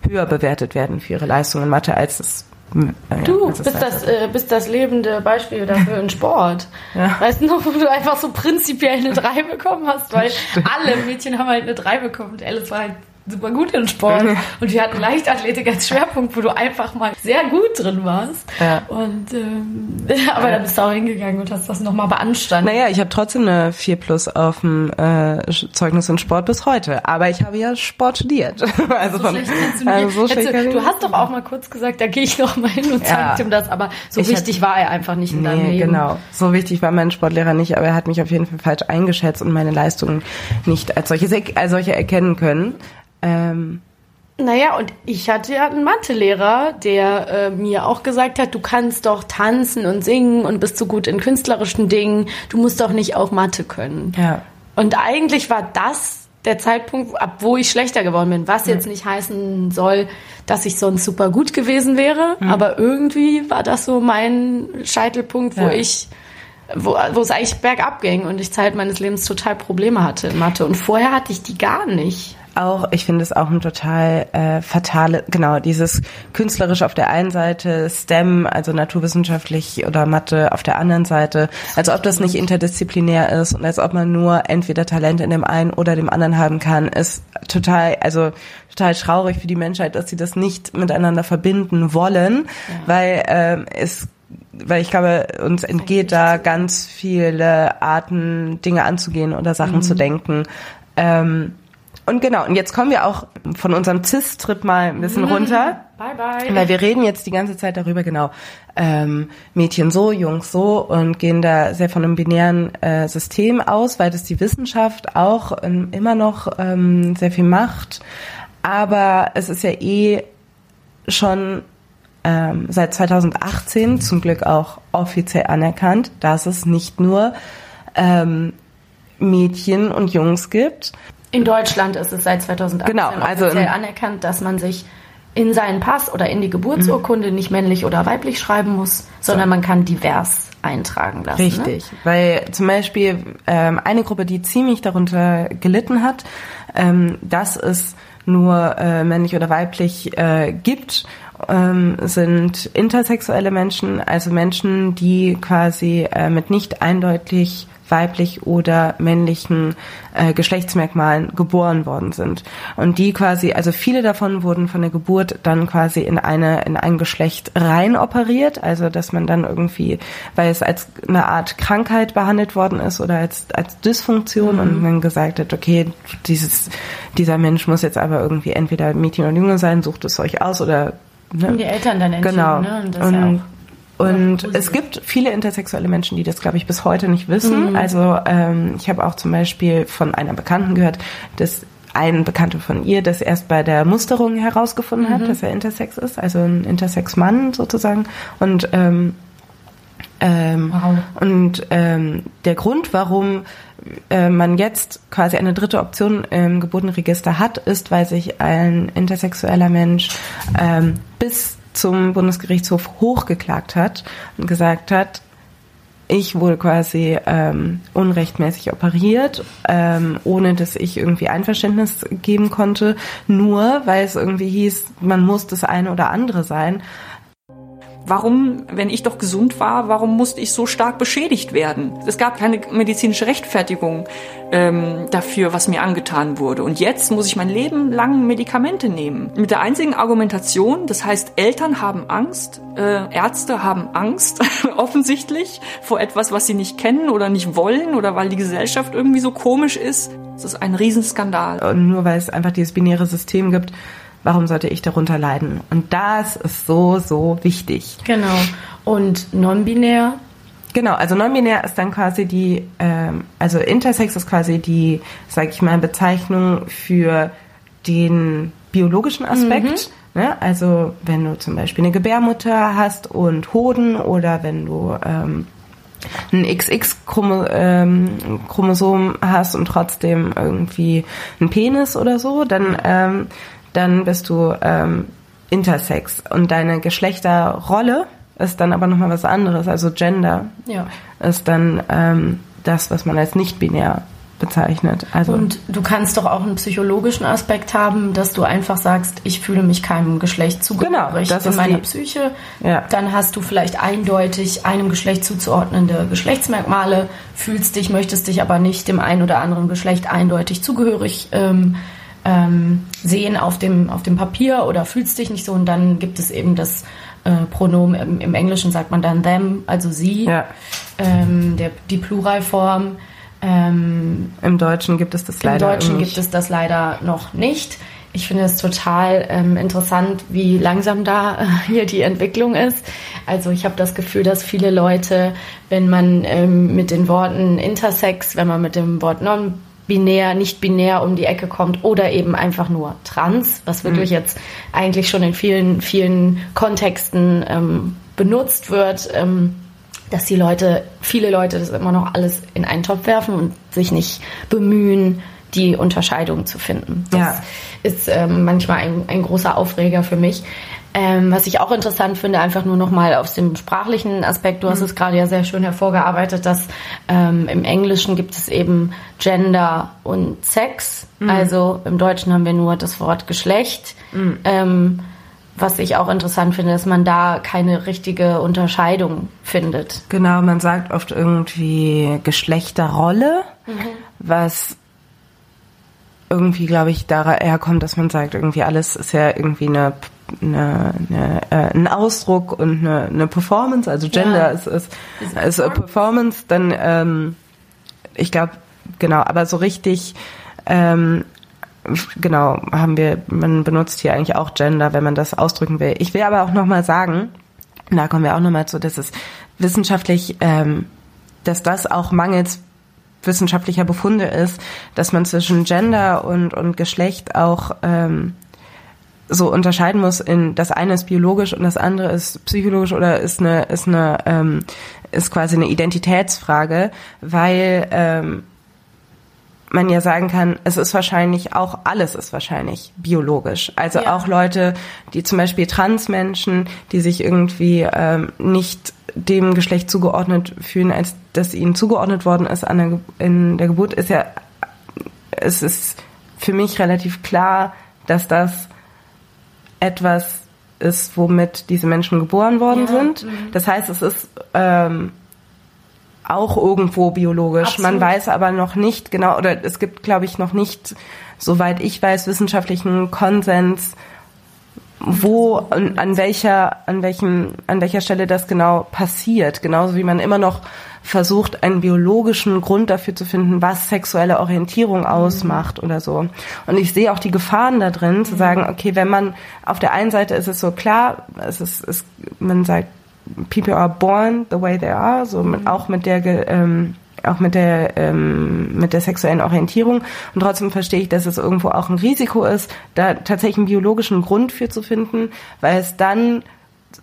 höher bewertet werden für ihre Leistungen in Mathe, als es ja, du bist das, äh, bist das lebende Beispiel dafür in Sport. Ja. Weißt du noch, wo du einfach so prinzipiell eine 3 bekommen hast, weil alle Mädchen haben halt eine 3 bekommen und Alice war halt super gut in Sport. Und wir hatten Leichtathletik als Schwerpunkt, wo du einfach mal sehr gut drin warst. Ja. Und ähm, aber ja. da bist du auch hingegangen und hast das nochmal beanstandet. Naja, ich habe trotzdem eine 4 plus auf dem äh, Zeugnis in Sport bis heute. Aber ich habe ja Sport studiert. also, so von, du, also so du, du hast doch auch mal kurz gesagt, da gehe ich noch mal hin und ja. zeig ihm das. Aber so ich wichtig hatte, war er einfach nicht in nee, deinem Leben. genau. So wichtig war mein Sportlehrer nicht, aber er hat mich auf jeden Fall falsch eingeschätzt und meine Leistungen nicht als solche, als solche erkennen können. Ähm, naja, und ich hatte ja einen Mathelehrer, der äh, mir auch gesagt hat, du kannst doch tanzen und singen und bist so gut in künstlerischen Dingen, du musst doch nicht auch Mathe können. Ja. Und eigentlich war das der Zeitpunkt, ab wo ich schlechter geworden bin, was jetzt nicht heißen soll, dass ich sonst super gut gewesen wäre, mhm. aber irgendwie war das so mein Scheitelpunkt, wo ja. ich wo, wo es eigentlich bergab ging und ich Zeit meines Lebens total Probleme hatte in Mathe. Und vorher hatte ich die gar nicht auch, ich finde es auch ein total äh, fatale, genau, dieses künstlerisch auf der einen Seite, STEM, also naturwissenschaftlich oder Mathe auf der anderen Seite, als ob das nicht interdisziplinär ist und als ob man nur entweder Talent in dem einen oder dem anderen haben kann, ist total, also total traurig für die Menschheit, dass sie das nicht miteinander verbinden wollen, ja. weil ähm, es weil ich glaube, uns entgeht da ganz viele Arten, Dinge anzugehen oder Sachen mhm. zu denken. Ähm, und genau, und jetzt kommen wir auch von unserem CIS-Trip mal ein bisschen runter. Bye, bye. Weil wir reden jetzt die ganze Zeit darüber, genau, ähm, Mädchen so, Jungs so und gehen da sehr von einem binären äh, System aus, weil das die Wissenschaft auch ähm, immer noch ähm, sehr viel macht. Aber es ist ja eh schon ähm, seit 2018 zum Glück auch offiziell anerkannt, dass es nicht nur ähm, Mädchen und Jungs gibt, in Deutschland ist es seit 2018 genau, also offiziell anerkannt, dass man sich in seinen Pass oder in die Geburtsurkunde mhm. nicht männlich oder weiblich schreiben muss, sondern man kann divers eintragen lassen. Ne? Richtig, ne? weil zum Beispiel ähm, eine Gruppe, die ziemlich darunter gelitten hat, ähm, dass es nur äh, männlich oder weiblich äh, gibt, ähm, sind intersexuelle Menschen, also Menschen, die quasi äh, mit nicht eindeutig weiblich oder männlichen äh, Geschlechtsmerkmalen geboren worden sind. Und die quasi, also viele davon wurden von der Geburt dann quasi in eine, in ein Geschlecht rein operiert, also dass man dann irgendwie, weil es als eine Art Krankheit behandelt worden ist oder als, als Dysfunktion mhm. und man gesagt hat, okay, dieses, dieser Mensch muss jetzt aber irgendwie entweder Mädchen oder Junge sein, sucht es euch aus oder Ne? Und die Eltern dann entschieden, genau. ne? Und, und und es gibt viele intersexuelle Menschen, die das, glaube ich, bis heute nicht wissen. Mhm. Also ähm, ich habe auch zum Beispiel von einer Bekannten gehört, dass ein Bekannter von ihr das erst bei der Musterung herausgefunden mhm. hat, dass er intersex ist, also ein Intersex-Mann sozusagen. Und ähm, ähm, wow. und ähm, der Grund, warum äh, man jetzt quasi eine dritte Option im Geburtenregister hat, ist, weil sich ein intersexueller Mensch ähm, bis zum Bundesgerichtshof hochgeklagt hat und gesagt hat, ich wurde quasi ähm, unrechtmäßig operiert, ähm, ohne dass ich irgendwie Einverständnis geben konnte, nur weil es irgendwie hieß, man muss das eine oder andere sein warum, wenn ich doch gesund war, warum musste ich so stark beschädigt werden? Es gab keine medizinische Rechtfertigung ähm, dafür, was mir angetan wurde. Und jetzt muss ich mein Leben lang Medikamente nehmen. Mit der einzigen Argumentation, das heißt, Eltern haben Angst, äh, Ärzte haben Angst, offensichtlich, vor etwas, was sie nicht kennen oder nicht wollen oder weil die Gesellschaft irgendwie so komisch ist. Das ist ein Riesenskandal. Und nur weil es einfach dieses binäre System gibt, warum sollte ich darunter leiden? Und das ist so, so wichtig. Genau. Und non-binär? Genau, also non-binär ist dann quasi die, ähm, also Intersex ist quasi die, sag ich mal, Bezeichnung für den biologischen Aspekt. Mhm. Ne? Also wenn du zum Beispiel eine Gebärmutter hast und Hoden oder wenn du ähm, ein XX-Chromosom ähm, hast und trotzdem irgendwie einen Penis oder so, dann ähm, dann bist du ähm, intersex und deine Geschlechterrolle ist dann aber nochmal was anderes. Also Gender Ja. ist dann ähm, das, was man als nicht-binär bezeichnet. Also Und du kannst doch auch einen psychologischen Aspekt haben, dass du einfach sagst, ich fühle mich keinem Geschlecht zugehörig Genau, das in ist meiner die- Psyche. Ja. Dann hast du vielleicht eindeutig einem Geschlecht zuzuordnende Geschlechtsmerkmale, fühlst dich, möchtest dich aber nicht dem einen oder anderen Geschlecht eindeutig zugehörig ähm, ähm, sehen auf dem, auf dem Papier oder fühlst dich nicht so und dann gibt es eben das äh, Pronomen, im, im Englischen sagt man dann them, also sie, Ja. ähm, der, die Pluralform. Ähm, im Deutschen gibt es das Im leider Deutschen nicht. gibt es das leider noch nicht. Ich finde es total ähm, interessant, wie langsam da äh, hier die Entwicklung ist. Also ich habe das Gefühl, dass viele Leute, wenn man ähm, mit den Worten Intersex, wenn man mit dem Wort non-binär, nicht-binär um die Ecke kommt oder eben einfach nur trans, was wirklich jetzt eigentlich schon in vielen, vielen Kontexten ähm, benutzt wird, ähm, dass die Leute, viele Leute das immer noch alles in einen Topf werfen und sich nicht bemühen, die Unterscheidung zu finden. Das Ja. ist ähm, manchmal ein, ein großer Aufreger für mich. Ähm, was ich auch interessant finde, einfach nur nochmal aus dem sprachlichen Aspekt, du hast es gerade ja sehr schön hervorgearbeitet, dass ähm, im Englischen gibt es eben Gender und Sex. Also im Deutschen haben wir nur das Wort Geschlecht. Ähm, was ich auch interessant finde, dass man da keine richtige Unterscheidung findet. Genau, man sagt oft irgendwie Geschlechterrolle, was irgendwie, glaube ich, daher kommt, dass man sagt, irgendwie alles ist ja irgendwie eine, eine, eine äh, ein Ausdruck und eine, eine Performance, also Gender Ja. ist, ist, ist a Performance, dann ähm, ich glaube, genau, aber so richtig ähm, genau, haben wir, man benutzt hier eigentlich auch Gender, wenn man das ausdrücken will. Ich will aber auch nochmal sagen, da kommen wir auch nochmal zu, dass es wissenschaftlich, ähm, dass das auch mangels wissenschaftlicher Befunde ist, dass man zwischen Gender und, und Geschlecht auch ähm, so unterscheiden muss in das eine ist biologisch und das andere ist psychologisch oder ist eine ist eine ähm, ist quasi eine Identitätsfrage, weil ähm, man ja sagen kann, es ist wahrscheinlich auch, alles ist wahrscheinlich biologisch. Also Ja. auch Leute, die zum Beispiel Transmenschen, die sich irgendwie ähm, nicht dem Geschlecht zugeordnet fühlen, als das ihnen zugeordnet worden ist an der, in der Geburt, ist ja, es ist für mich relativ klar, dass das etwas ist, womit diese Menschen geboren worden Ja, sind. Das heißt, es ist ähm, auch irgendwo biologisch. Man Absolut. weiß aber noch nicht genau, oder es gibt, glaube ich, noch nicht, soweit ich weiß, wissenschaftlichen Konsens, wo, an, an welcher, an welchem, an welcher Stelle das genau passiert. Genauso wie man immer noch versucht, einen biologischen Grund dafür zu finden, was sexuelle Orientierung ausmacht oder so. Und ich sehe auch die Gefahren da drin, zu sagen, okay, wenn man auf der einen Seite ist es so klar, es ist, es, man sagt, people are born the way they are, so mit, auch mit der ähm, auch mit der ähm, mit der sexuellen Orientierung und trotzdem verstehe ich, dass es irgendwo auch ein Risiko ist, da tatsächlich einen biologischen Grund für zu finden, weil es dann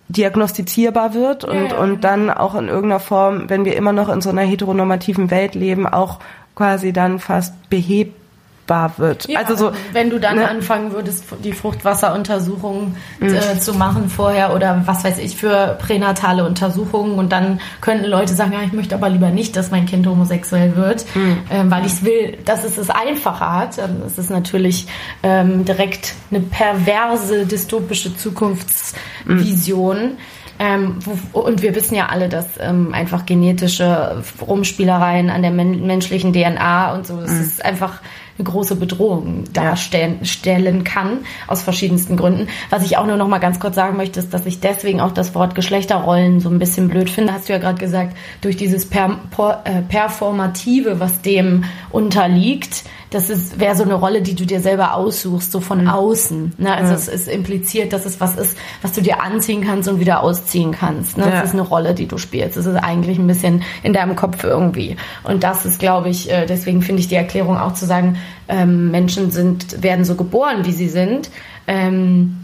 diagnostizierbar wird und ja. und dann auch in irgendeiner Form, wenn wir immer noch in so einer heteronormativen Welt leben, auch quasi dann fast behebbar wird. Ja, also so wenn du dann ne? anfangen würdest, die Fruchtwasseruntersuchung äh, zu machen vorher oder was weiß ich für pränatale Untersuchungen und dann könnten Leute sagen, ja, ich möchte aber lieber nicht, dass mein Kind homosexuell wird, ähm, weil ich will, dass es es einfacher hat. Dann ist es natürlich ähm, direkt eine perverse dystopische Zukunftsvision. Ähm, wo, und wir wissen ja alle, dass ähm, einfach genetische Rumspielereien an der men menschlichen DNA und so, das ist einfach große Bedrohung darstellen stellen kann, aus verschiedensten Gründen. Was ich auch nur noch mal ganz kurz sagen möchte, ist, dass ich deswegen auch das Wort Geschlechterrollen so ein bisschen blöd finde. Hast du ja gerade gesagt, durch dieses per, por, äh, Performative, was dem unterliegt, das ist wäre so eine Rolle, die du dir selber aussuchst, so von außen. Ne? Also es ist impliziert, dass es was ist, was du dir anziehen kannst und wieder ausziehen kannst. Ne? Ja. Das ist eine Rolle, die du spielst. Das ist eigentlich ein bisschen in deinem Kopf irgendwie. Und das ist, glaube ich, äh, deswegen finde ich die Erklärung auch zu sagen, ähm, Menschen sind, werden so geboren, wie sie sind. Ähm, äh,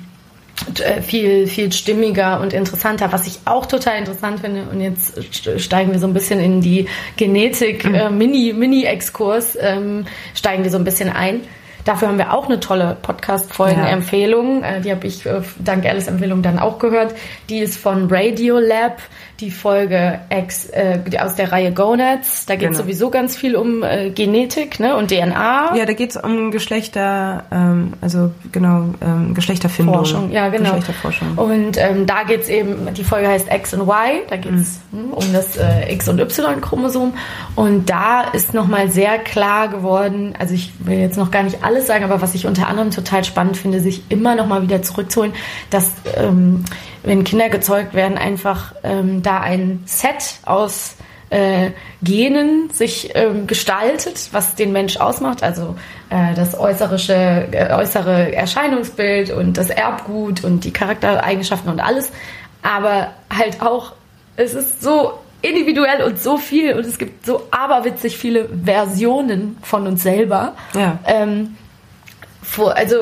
viel, viel stimmiger und interessanter. Was ich auch total interessant finde, und jetzt st- steigen wir so ein bisschen in die Genetik, äh, Mini, Mini-Exkurs, ähm, steigen wir so ein bisschen ein. dafür haben wir auch eine tolle Podcast-Folgen-Empfehlung. Äh, die habe ich äh, dank Alice Empfehlung dann auch gehört. Die ist von Radiolab, die Folge Ex, äh, aus der Reihe Gonads. Da geht es Genau. sowieso ganz viel um äh, Genetik ne? und DNA. Ja, da geht's um Geschlechter, ähm, also genau, ähm, Geschlechterfindung. Forschung, ja genau. Geschlechterforschung. Und ähm, da geht's eben, die Folge heißt X und Y, da geht's hm, um das äh, X- und Y-Chromosom. Und da ist nochmal sehr klar geworden, also ich will jetzt noch gar nicht alles sagen, aber was ich unter anderem total spannend finde, sich immer nochmal wieder zurückzuholen, dass ähm, wenn Kinder gezeugt werden, einfach ähm, da ein Set aus äh, Genen sich ähm, gestaltet, was den Mensch ausmacht, also äh, das äußerische, äh, äußere Erscheinungsbild und das Erbgut und die Charaktereigenschaften und alles, aber halt auch, es ist so individuell und so viel und es gibt so aberwitzig viele Versionen von uns selber. Ja. Ähm, also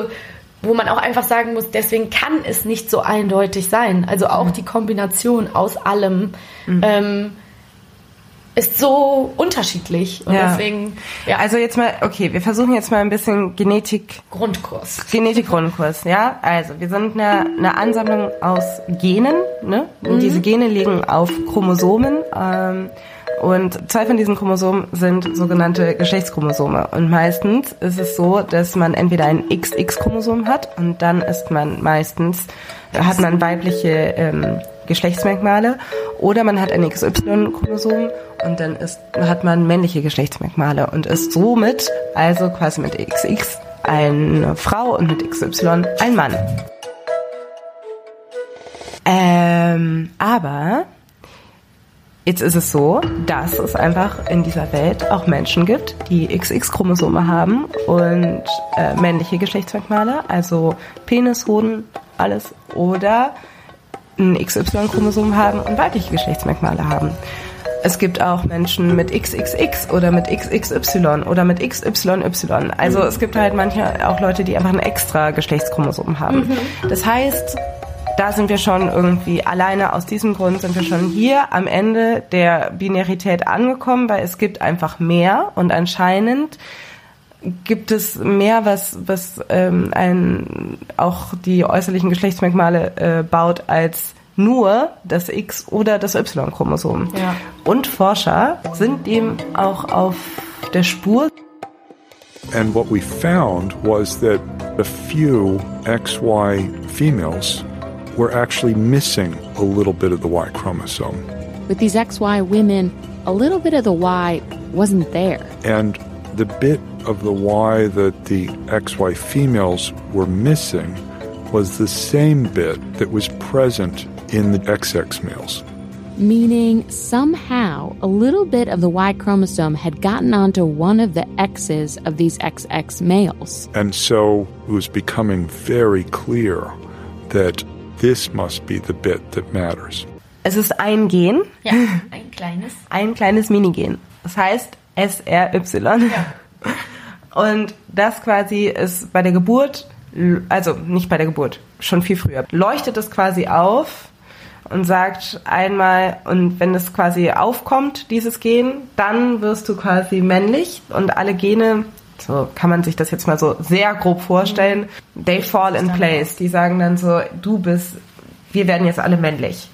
wo man auch einfach sagen muss, deswegen kann es nicht so eindeutig sein. Also auch die Kombination aus allem ähm, ist so unterschiedlich und Ja. deswegen ja, Also jetzt mal, okay, wir versuchen jetzt mal ein bisschen Genetik, Grundkurs. Genetik-Grundkurs, ja? Also, wir sind eine, eine Ansammlung aus Genen, ne? Und diese Gene liegen auf Chromosomen, ähm, und zwei von diesen Chromosomen sind sogenannte Geschlechtschromosome. Und meistens ist es so, dass man entweder ein XX-Chromosom hat und dann ist man meistens, hat man weibliche ähm, Geschlechtsmerkmale oder man hat ein XY-Chromosom und dann ist, hat man männliche Geschlechtsmerkmale und ist somit, also quasi mit XX, eine Frau und mit XY ein Mann. Ähm, aber Jetzt ist es so, dass es einfach in dieser Welt auch Menschen gibt, die XX-Chromosome haben und äh, männliche Geschlechtsmerkmale, also Penis, Hoden, alles, oder ein XY-Chromosom haben und weibliche Geschlechtsmerkmale haben. Es gibt auch Menschen mit XXX oder mit XXY oder mit XYY. Also es gibt halt manche auch Leute, die einfach ein extra Geschlechtschromosom haben. Das heißt, da sind wir schon irgendwie alleine aus diesem Grund sind wir schon hier am Ende der Binarität angekommen, weil es gibt einfach mehr und anscheinend gibt es mehr, was, was ähm, ein, auch die äußerlichen Geschlechtsmerkmale äh, baut, als nur das X- oder das Y-Chromosom. Ja. Und Forscher sind dem auch auf der Spur. And what we found was that a few XY females were actually missing a little bit of the Y chromosome. With these XY women, a little bit of the Y wasn't there. And the bit of the Y that the XY females were missing was the same bit that was present in the XX males. Meaning, somehow, a little bit of the Y chromosome had gotten onto one of the X's of these XX males. And so it was becoming very clear that this must be the bit that matters. Es ist ein Gen, Ja, ein kleines. ein kleines Minigen. Das heißt SRY. Und das quasi ist bei der Geburt, also nicht bei der Geburt, schon viel früher, leuchtet es quasi auf und sagt einmal, und wenn es quasi aufkommt, dieses Gen, dann wirst du quasi männlich und alle Gene, so kann man sich das jetzt mal so sehr grob vorstellen, they fall in place. Die sagen dann so, du bist, wir werden jetzt alle männlich.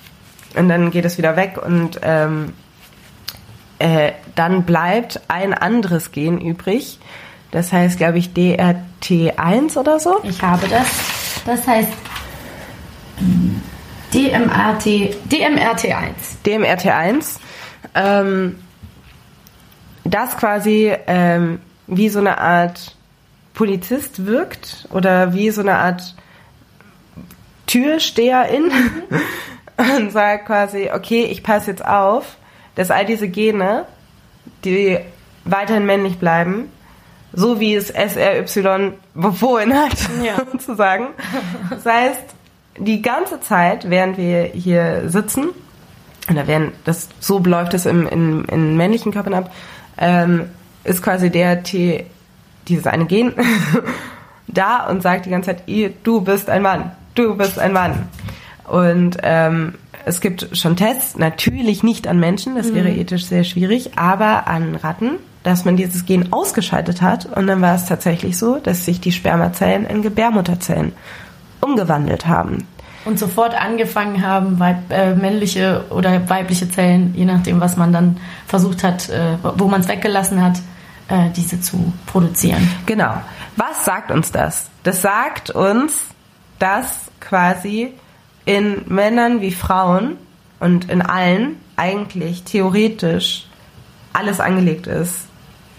Und dann geht es wieder weg und ähm, äh, dann bleibt ein anderes Gen übrig. Das heißt, glaube ich, DRT1 oder so. Ich habe das. Das heißt DMRT, DMRT1. DMRT1. Ähm, das quasi ähm, wie so eine Art Polizist wirkt oder wie so eine Art Türsteherin und sagt quasi, okay, ich passe jetzt auf, dass all diese Gene, die weiterhin männlich bleiben, so wie es SRY befohlen hat, Ja. sozusagen. Das heißt, die ganze Zeit, während wir hier sitzen, oder während das so läuft es im, in, in männlichen Körpern ab, ähm, ist quasi der T, dieses eine Gen, da und sagt die ganze Zeit, du bist ein Mann, du bist ein Mann. Und ähm, es gibt schon Tests, natürlich nicht an Menschen, das wäre ethisch sehr schwierig, aber an Ratten dass man dieses Gen ausgeschaltet hat und dann war es tatsächlich so, dass sich die Spermazellen in Gebärmutterzellen umgewandelt haben. Und sofort angefangen haben, weib, äh, männliche oder weibliche Zellen, je nachdem, was man dann versucht hat, äh, wo man es weggelassen hat, äh, diese zu produzieren. Genau. Was sagt uns das? Das sagt uns, dass quasi in Männern wie Frauen und in allen eigentlich theoretisch alles angelegt ist,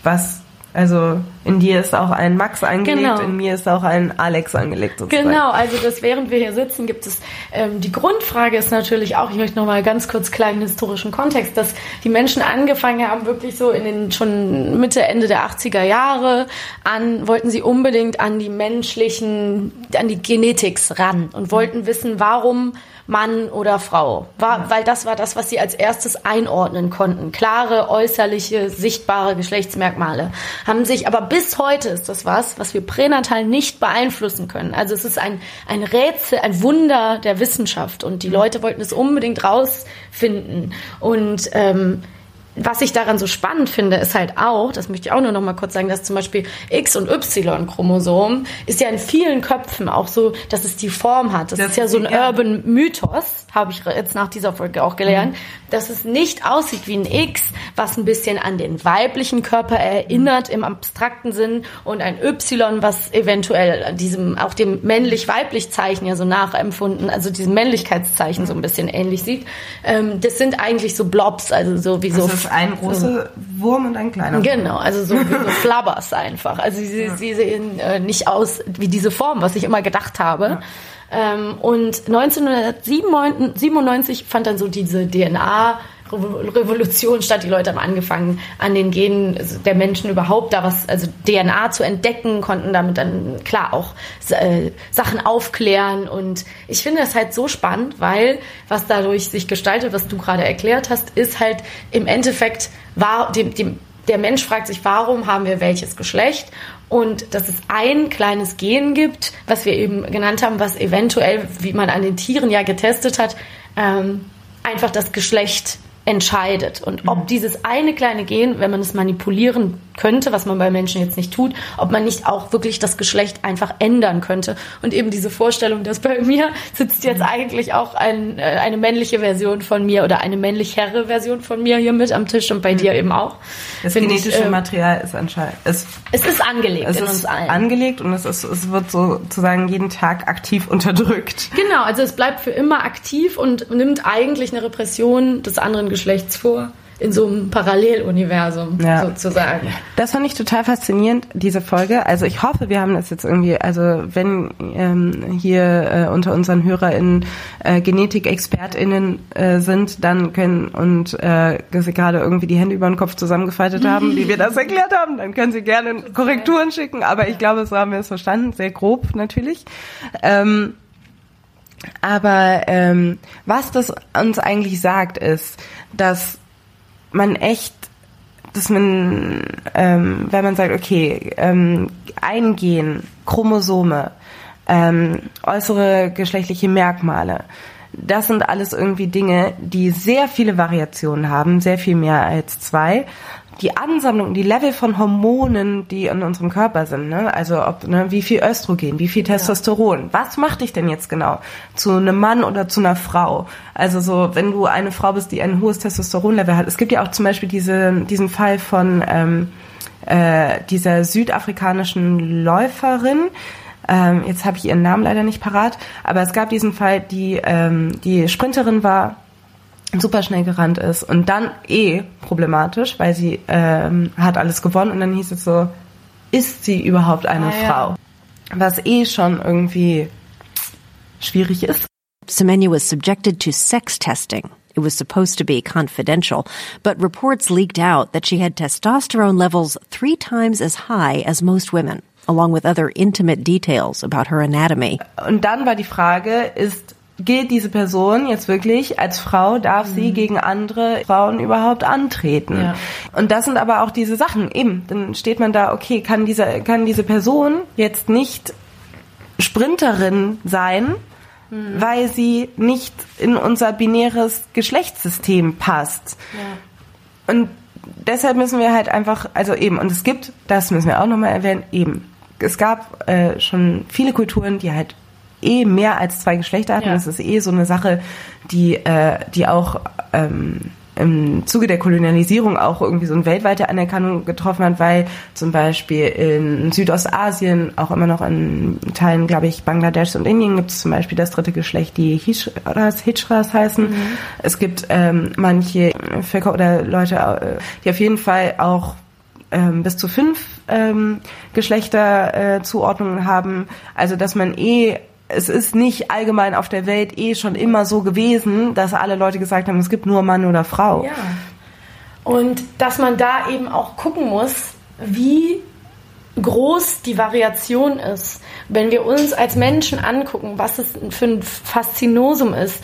was also in dir ist auch ein Max angelegt, Genau. in mir ist auch ein Alex angelegt. Sozusagen. Genau, also das während wir hier sitzen, gibt es ähm, die Grundfrage ist natürlich auch, ich möchte noch mal ganz kurz kleinen historischen Kontext, dass die Menschen angefangen haben, wirklich so in den schon Mitte, Ende der 80er Jahre an, wollten sie unbedingt an die menschlichen, an die Genetics ran und wollten wissen, warum Mann oder Frau. War, weil das war das, was sie als erstes einordnen konnten. Klare, äußerliche, sichtbare Geschlechtsmerkmale. Haben sich, aber bis heute ist das was, was wir pränatal nicht beeinflussen können. Also es ist ein, ein Rätsel, ein Wunder der Wissenschaft und die Leute wollten es unbedingt rausfinden. Und ähm, was ich daran so spannend finde, ist halt auch, das möchte ich auch nur noch mal kurz sagen, dass zum Beispiel X- und Y-Chromosom ist ja in vielen Köpfen auch so, dass es die Form hat. Das, Das ist ja so ein ja. Urban Mythos, habe ich jetzt nach dieser Folge auch gelernt, Mhm. dass es nicht aussieht wie ein X, was ein bisschen an den weiblichen Körper erinnert im abstrakten Sinn und ein Y, was eventuell diesem, auch dem männlich-weiblich Zeichen ja so nachempfunden, also diesem Männlichkeitszeichen so ein bisschen ähnlich sieht. Ähm, das sind eigentlich so Blobs, also so wie so Das ist ein großer Wurm und ein kleiner Wurm. Genau, also so so Flabbers einfach. Also sie, sie sehen äh, nicht aus wie diese Form, was ich immer gedacht habe. Ähm, und 1997 fand dann so diese DNA Revolution statt. Die Leute haben angefangen, an den Genen der Menschen überhaupt da was, also DNA zu entdecken, konnten damit dann klar auch äh, Sachen aufklären. Und ich finde das halt so spannend, weil was dadurch sich gestaltet, was du gerade erklärt hast, ist halt im Endeffekt war dem, dem der Mensch fragt sich, warum haben wir welches Geschlecht? Und dass es ein kleines Gen gibt, was wir eben genannt haben, was eventuell, wie man an den Tieren ja getestet hat, ähm, einfach das Geschlecht entscheidet. Und ob dieses eine kleine Gen, wenn man es manipulieren könnte, was man bei Menschen jetzt nicht tut, ob man nicht auch wirklich das Geschlecht einfach ändern könnte. Und eben diese Vorstellung, dass bei mir sitzt jetzt eigentlich auch ein, äh, eine männliche Version von mir oder eine männlichere Version von mir hier mit am Tisch und bei dir eben auch. Das Finde ich, genetische äh, Material ist anscheinend. Es, Es ist angelegt es in ist uns allen. angelegt und es, ist, es wird sozusagen jeden Tag aktiv unterdrückt. Genau, also es bleibt für immer aktiv und nimmt eigentlich eine Repression des anderen Geschlechts vor. In so einem Paralleluniversum Ja. sozusagen. Das fand ich total faszinierend, diese Folge. Also ich hoffe, wir haben das jetzt irgendwie, also wenn ähm, hier äh, unter unseren HörerInnen äh, Genetikexpertinnen äh, sind, dann können und äh, sie gerade irgendwie die Hände über den Kopf zusammengefaltet haben, wie wir das erklärt haben, dann können sie gerne Korrekturen schicken. Aber ich glaube, so haben wir es verstanden, sehr grob natürlich. Ähm, aber ähm, was das uns eigentlich sagt, ist, dass man echt, dass man, ähm, wenn man sagt, okay, ähm, ein Gen, Chromosome, ähm, äußere geschlechtliche Merkmale, das sind alles irgendwie Dinge, die sehr viele Variationen haben, sehr viel mehr als zwei. Die Ansammlung, die Level von Hormonen, die in unserem Körper sind, ne? also ob, ne, wie viel Östrogen, wie viel Testosteron, was macht dich denn jetzt genau zu einem Mann oder zu einer Frau? Also so, wenn du eine Frau bist, die ein hohes Testosteronlevel hat. Es gibt ja auch zum Beispiel diese, diesen Fall von ähm, äh, dieser südafrikanischen Läuferin, ähm, jetzt habe ich ihren Namen leider nicht parat, aber es gab diesen Fall, die ähm, die Sprinterin war, super schnell gerannt ist und dann eh problematisch, weil sie ähm, hat alles gewonnen und dann hieß es so, ist sie überhaupt eine Ah, ja. Frau? Was eh schon irgendwie schwierig ist. Semenya was subjected to sex testing. It was supposed to be confidential, but reports leaked out that she had testosterone levels three times as high as most women, along with other intimate details about her anatomy. Und dann war die Frage, ist gilt diese Person jetzt wirklich als Frau, darf sie gegen andere Frauen überhaupt antreten? Ja. Und das sind aber auch diese Sachen. Eben, dann steht man da, okay, kann diese, kann diese Person jetzt nicht Sprinterin sein, weil sie nicht in unser binäres Geschlechtssystem passt. Und deshalb müssen wir halt einfach, also eben, und es gibt, das müssen wir auch nochmal erwähnen, eben, es gab äh, schon viele Kulturen, die halt eh mehr als zwei Geschlechter hatten. Ja. Das ist eh so eine Sache, die, äh, die auch ähm, im Zuge der Kolonialisierung auch irgendwie so eine weltweite Anerkennung getroffen hat, weil zum Beispiel in Südostasien, auch immer noch in Teilen, glaube ich, Bangladesch und Indien gibt es zum Beispiel das dritte Geschlecht, die Hijras, Hijras heißen. Es gibt ähm, manche Völker oder Leute, äh, die auf jeden Fall auch ähm, bis zu fünf ähm, Geschlechterzuordnungen äh, haben. Also dass man eh es ist nicht allgemein auf der Welt eh schon immer so gewesen, dass alle Leute gesagt haben, es gibt nur Mann oder Frau. Ja. Und dass man da eben auch gucken muss, wie groß die Variation ist. Wenn wir uns als Menschen angucken, was es für ein Faszinosum ist,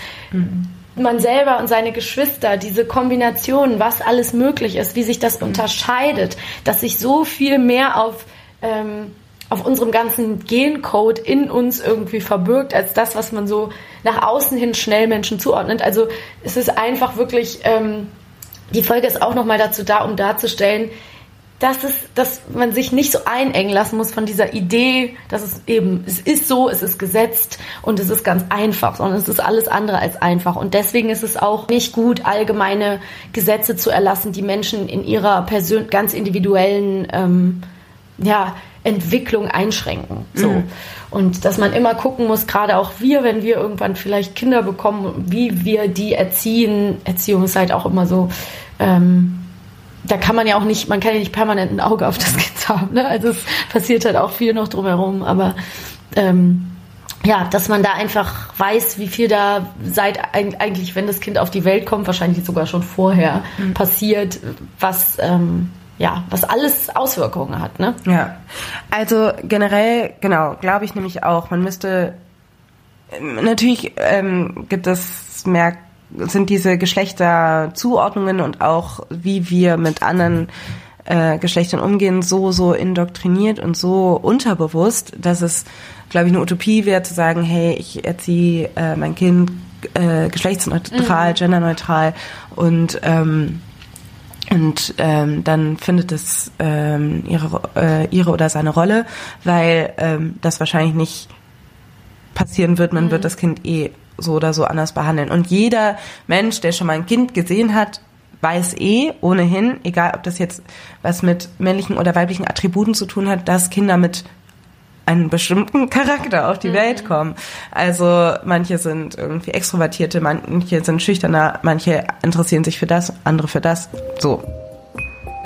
man selber und seine Geschwister, diese Kombination, was alles möglich ist, wie sich das unterscheidet, dass sich so viel mehr auf, ähm, auf unserem ganzen Gencode in uns irgendwie verbirgt, als das, was man so nach außen hin schnell Menschen zuordnet. Also es ist einfach wirklich, ähm, die Folge ist auch nochmal dazu da, um darzustellen, dass es, dass man sich nicht so einengen lassen muss von dieser Idee, dass es eben, es ist so, es ist gesetzt und es ist ganz einfach, sondern es ist alles andere als einfach. Und deswegen ist es auch nicht gut, allgemeine Gesetze zu erlassen, die Menschen in ihrer persön ganz individuellen ähm, ja, Entwicklung einschränken. So. Mhm. Und dass man immer gucken muss, gerade auch wir, wenn wir irgendwann vielleicht Kinder bekommen, wie wir die erziehen. Erziehung ist halt auch immer so, ähm, da kann man ja auch nicht, man kann ja nicht permanent ein Auge auf das Kind haben. Ne? Also es passiert halt auch viel noch drumherum, aber ähm, ja, dass man da einfach weiß, wie viel da seit eigentlich, wenn das Kind auf die Welt kommt, wahrscheinlich sogar schon vorher passiert, was ähm, ja, was alles Auswirkungen hat, ne? Ja. Also generell, genau, glaube ich nämlich auch, man müsste ähm, natürlich ähm, gibt es mehr sind diese Geschlechterzuordnungen und auch wie wir mit anderen äh, Geschlechtern umgehen, so, so indoktriniert und so unterbewusst, dass es, glaube ich, eine Utopie wäre zu sagen, hey, ich erziehe äh, mein Kind äh, geschlechtsneutral, genderneutral und ähm, und ähm, dann findet es ähm, ihre, äh, ihre oder seine Rolle, weil ähm, das wahrscheinlich nicht passieren wird. Man wird das Kind eh so oder so anders behandeln. Und jeder Mensch, der schon mal ein Kind gesehen hat, weiß eh ohnehin, egal ob das jetzt was mit männlichen oder weiblichen Attributen zu tun hat, dass Kinder mit einem bestimmten Charakter auf die Welt kommen. Also manche sind irgendwie extrovertierte, manche sind schüchterner, manche interessieren sich für das, andere für das. So.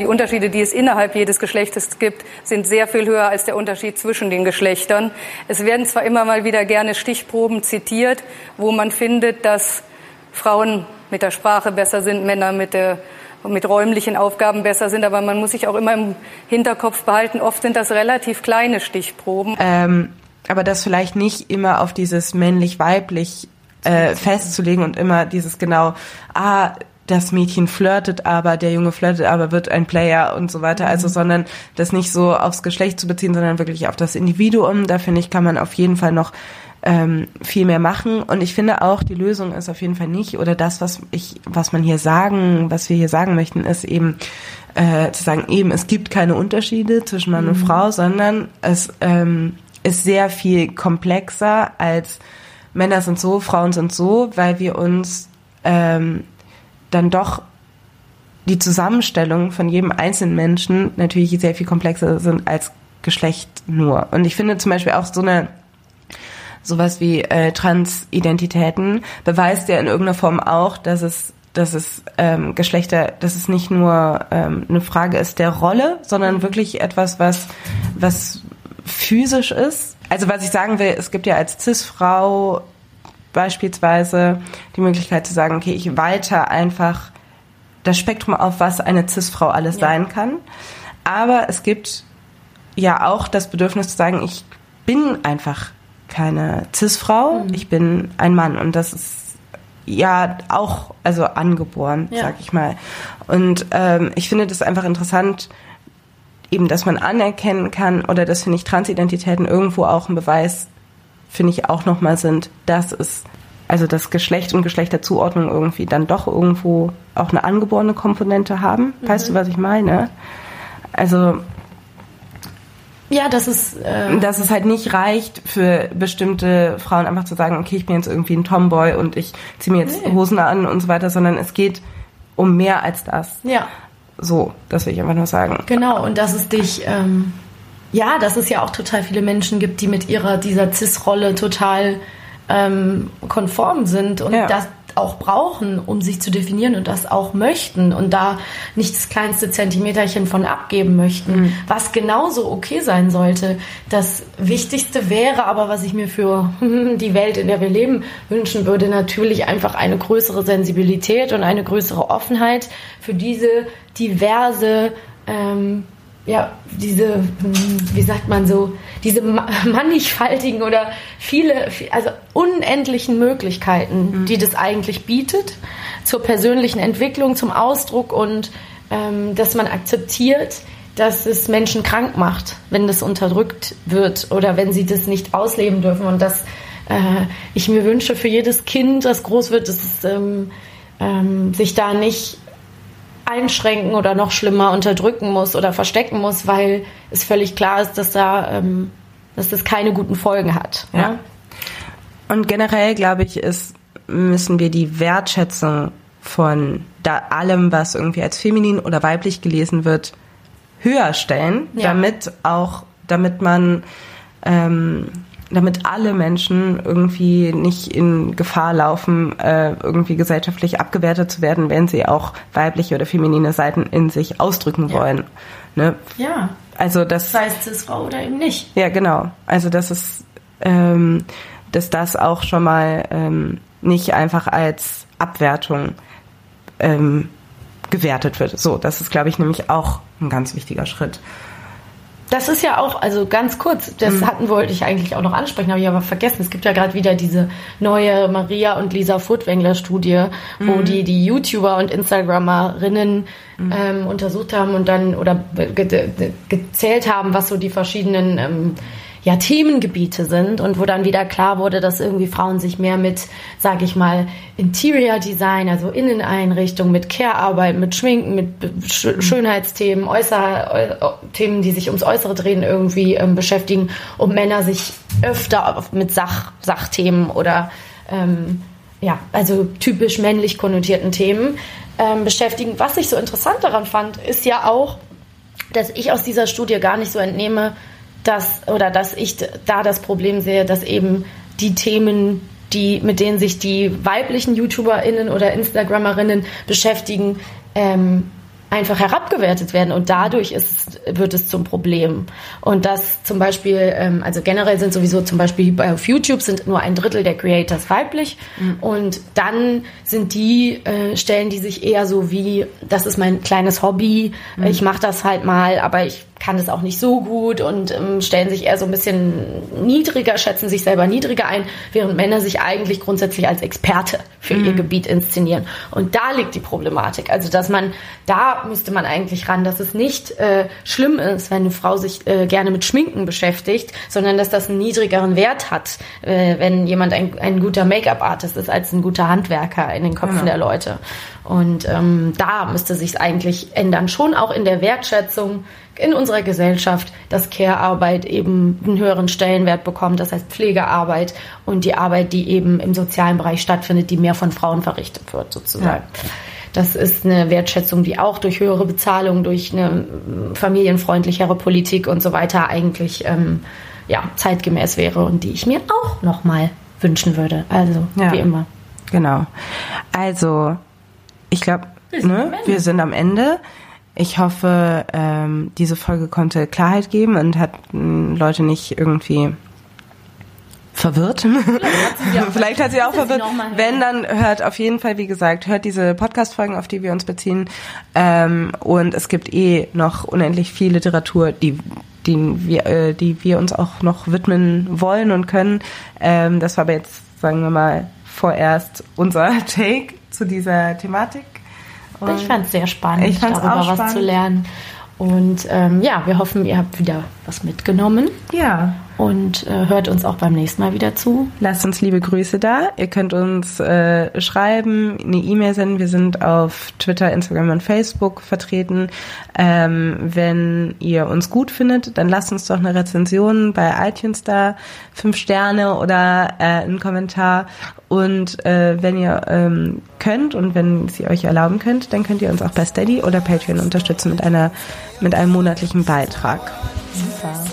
Die Unterschiede, die es innerhalb jedes Geschlechtes gibt, sind sehr viel höher als der Unterschied zwischen den Geschlechtern. Es werden zwar immer mal wieder gerne Stichproben zitiert, wo man findet, dass Frauen mit der Sprache besser sind, Männer mit der mit räumlichen Aufgaben besser sind, aber man muss sich auch immer im Hinterkopf behalten, oft sind das relativ kleine Stichproben. Ähm, aber das vielleicht nicht immer auf dieses männlich-weiblich äh, festzulegen und immer dieses genau, ah, das Mädchen flirtet aber, der Junge flirtet aber, wird ein Player und so weiter. Also, sondern das nicht so aufs Geschlecht zu beziehen, sondern wirklich auf das Individuum. Da finde ich, kann man auf jeden Fall noch ähm, viel mehr machen. Und ich finde auch, die Lösung ist auf jeden Fall nicht, oder das, was ich, was man hier sagen, was wir hier sagen möchten, ist eben äh, zu sagen, eben, es gibt keine Unterschiede zwischen Mann und Frau, sondern es ähm, ist sehr viel komplexer als Männer sind so, Frauen sind so, weil wir uns ähm, dann doch die Zusammenstellung von jedem einzelnen Menschen natürlich sehr viel komplexer sind als Geschlecht nur. Und ich finde zum Beispiel auch so eine sowas wie äh, Transidentitäten beweist ja in irgendeiner Form auch, dass es dass es ähm, Geschlechter, dass es nicht nur ähm, eine Frage ist der Rolle, sondern wirklich etwas, was was physisch ist. Also was ich sagen will, es gibt ja als Cis-Frau beispielsweise die Möglichkeit zu sagen, okay, ich weiter einfach das Spektrum auf, was eine Cis-Frau alles Ja. sein kann. Aber es gibt ja auch das Bedürfnis zu sagen, ich bin einfach keine Cis-Frau, ich bin ein Mann und das ist ja auch also angeboren, Ja. sag ich mal. Und ähm, ich finde das einfach interessant, eben, dass man anerkennen kann oder dass finde ich Transidentitäten irgendwo auch ein Beweis, finde ich auch nochmal sind, dass es also das Geschlecht und Geschlechterzuordnung irgendwie dann doch irgendwo auch eine angeborene Komponente haben. Weißt du, was ich meine? Also Ja, das ist. Äh, dass es halt nicht reicht für bestimmte Frauen einfach zu sagen, okay, ich bin jetzt irgendwie ein Tomboy und ich ziehe mir jetzt Nee. Hosen an und so weiter, sondern es geht um mehr als das. ja. So, das will ich einfach nur sagen. Genau, und dass es dich, ähm, ja, dass es ja auch total viele Menschen gibt, die mit ihrer, dieser Cis-Rolle total ähm, konform sind und Ja. das auch brauchen, um sich zu definieren und das auch möchten und da nicht das kleinste Zentimeterchen von abgeben möchten, was genauso okay sein sollte. Das Wichtigste wäre aber, was ich mir für die Welt, in der wir leben, wünschen würde, natürlich einfach eine größere Sensibilität und eine größere Offenheit für diese diverse ähm, ja, diese, wie sagt man so, diese ma- mannigfaltigen oder viele, vi- also unendlichen Möglichkeiten, die das eigentlich bietet, zur persönlichen Entwicklung, zum Ausdruck und ähm, dass man akzeptiert, dass es Menschen krank macht, wenn das unterdrückt wird oder wenn sie das nicht ausleben dürfen. Und dass äh, ich mir wünsche für jedes Kind, das groß wird, dass es ähm, ähm, sich da nicht einschränken oder noch schlimmer unterdrücken muss oder verstecken muss, weil es völlig klar ist, dass da ähm, dass das keine guten Folgen hat. Ja. Ja. Und generell, glaube ich, ist, müssen wir die Wertschätzung von da allem, was irgendwie als feminin oder weiblich gelesen wird, höher stellen, Ja. damit auch, damit man, ähm, damit alle Menschen irgendwie nicht in Gefahr laufen, äh, irgendwie gesellschaftlich abgewertet zu werden, wenn sie auch weibliche oder feminine Seiten in sich ausdrücken wollen. Ne? ja. Also das Sei es Cis-Frau oder eben nicht. ja, genau. Also das ist, ähm, dass das auch schon mal ähm, nicht einfach als Abwertung ähm, gewertet wird. So, das ist, glaube ich, nämlich auch ein ganz wichtiger Schritt. Das ist ja auch, also ganz kurz, das hatten wollte ich eigentlich auch noch ansprechen, habe ich aber vergessen. Es gibt ja gerade wieder diese neue Maria und Lisa Furtwängler Studie, wo die die YouTuber und Instagrammerinnen ähm, untersucht haben und dann oder ge ge gezählt haben, was so die verschiedenen ähm, ja, Themengebiete sind und wo dann wieder klar wurde, dass irgendwie Frauen sich mehr mit, sag ich mal, Interior Design, also Inneneinrichtung, mit Care-Arbeit, mit Schminken, mit Sch Schönheitsthemen, Äußer Äu- Themen, die sich ums Äußere drehen, irgendwie ähm, beschäftigen und Männer sich öfter mit Sach Sachthemen oder ähm, ja, also typisch männlich konnotierten Themen ähm, beschäftigen. Was ich so interessant daran fand, ist ja auch, dass ich aus dieser Studie gar nicht so entnehme, dass oder dass ich da das Problem sehe, dass eben die Themen, die mit denen sich die weiblichen YouTuberInnen oder Instagrammerinnen beschäftigen, ähm, einfach herabgewertet werden. Und dadurch ist, wird es zum Problem. Und das zum Beispiel, ähm, also generell sind sowieso zum Beispiel bei auf YouTube sind nur ein Drittel der Creators weiblich. Und dann sind die, äh, stellen die sich eher so wie, das ist mein kleines Hobby, ich mache das halt mal, aber ich kann es auch nicht so gut und ähm, stellen sich eher so ein bisschen niedriger, schätzen sich selber niedriger ein, während Männer sich eigentlich grundsätzlich als Experte für ihr Gebiet inszenieren. Und da liegt die Problematik. Also, dass man, da müsste man eigentlich ran, dass es nicht äh, schlimm ist, wenn eine Frau sich äh, gerne mit Schminken beschäftigt, sondern dass das einen niedrigeren Wert hat, äh, wenn jemand ein, ein guter Make-up-Artist ist, als ein guter Handwerker in den Köpfen der Leute. Und ähm, da müsste sich eigentlich ändern, schon auch in der Wertschätzung in unserer Gesellschaft, dass Care-Arbeit eben einen höheren Stellenwert bekommt, das heißt Pflegearbeit und die Arbeit, die eben im sozialen Bereich stattfindet, die mehr von Frauen verrichtet wird, sozusagen. Das ist eine Wertschätzung, die auch durch höhere Bezahlung, durch eine familienfreundlichere Politik und so weiter eigentlich ähm, ja, zeitgemäß wäre und die ich mir auch nochmal wünschen würde. Also, Ja. wie immer. Genau. Also, ich glaube, ne, wir sind am Ende. Ich hoffe, ähm, diese Folge konnte Klarheit geben und hat mh, Leute nicht irgendwie verwirrt. Vielleicht hat sie auch verwirrt. Wenn, dann hört auf jeden Fall, wie gesagt, hört diese Podcast-Folgen, auf die wir uns beziehen. Ähm, und es gibt eh noch unendlich viel Literatur, die die wir, äh, die wir uns auch noch widmen wollen und können. Ähm, das war aber jetzt, sagen wir mal, vorerst unser Take zu dieser Thematik. Und Ich fand es sehr spannend, Ich darüber auch was spannend. zu lernen. Und ähm, ja, wir hoffen, ihr habt wieder was mitgenommen. ja, und äh, hört uns auch beim nächsten Mal wieder zu. Lasst uns liebe Grüße da. Ihr könnt uns äh, schreiben, eine E-Mail senden. Wir sind auf Twitter, Instagram und Facebook vertreten. Ähm, wenn ihr uns gut findet, dann lasst uns doch eine Rezension bei iTunes da, fünf Sterne oder äh, einen Kommentar. Und äh, wenn ihr ähm, könnt und wenn sie euch erlauben könnt, dann könnt ihr uns auch bei Steady oder Patreon unterstützen mit einer mit einem monatlichen Beitrag. Super.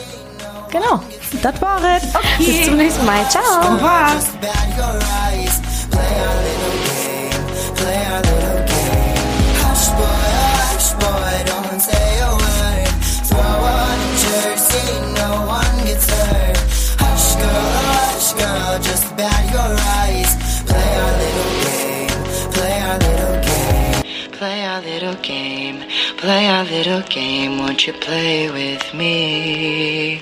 Genau. Das war es. Okay. Bis zum nächsten Mal. Ciao. Au revoir. Just bat your eyes. Play our little game. Play our little game. Play our little game. Play our little game. Won't you play with me?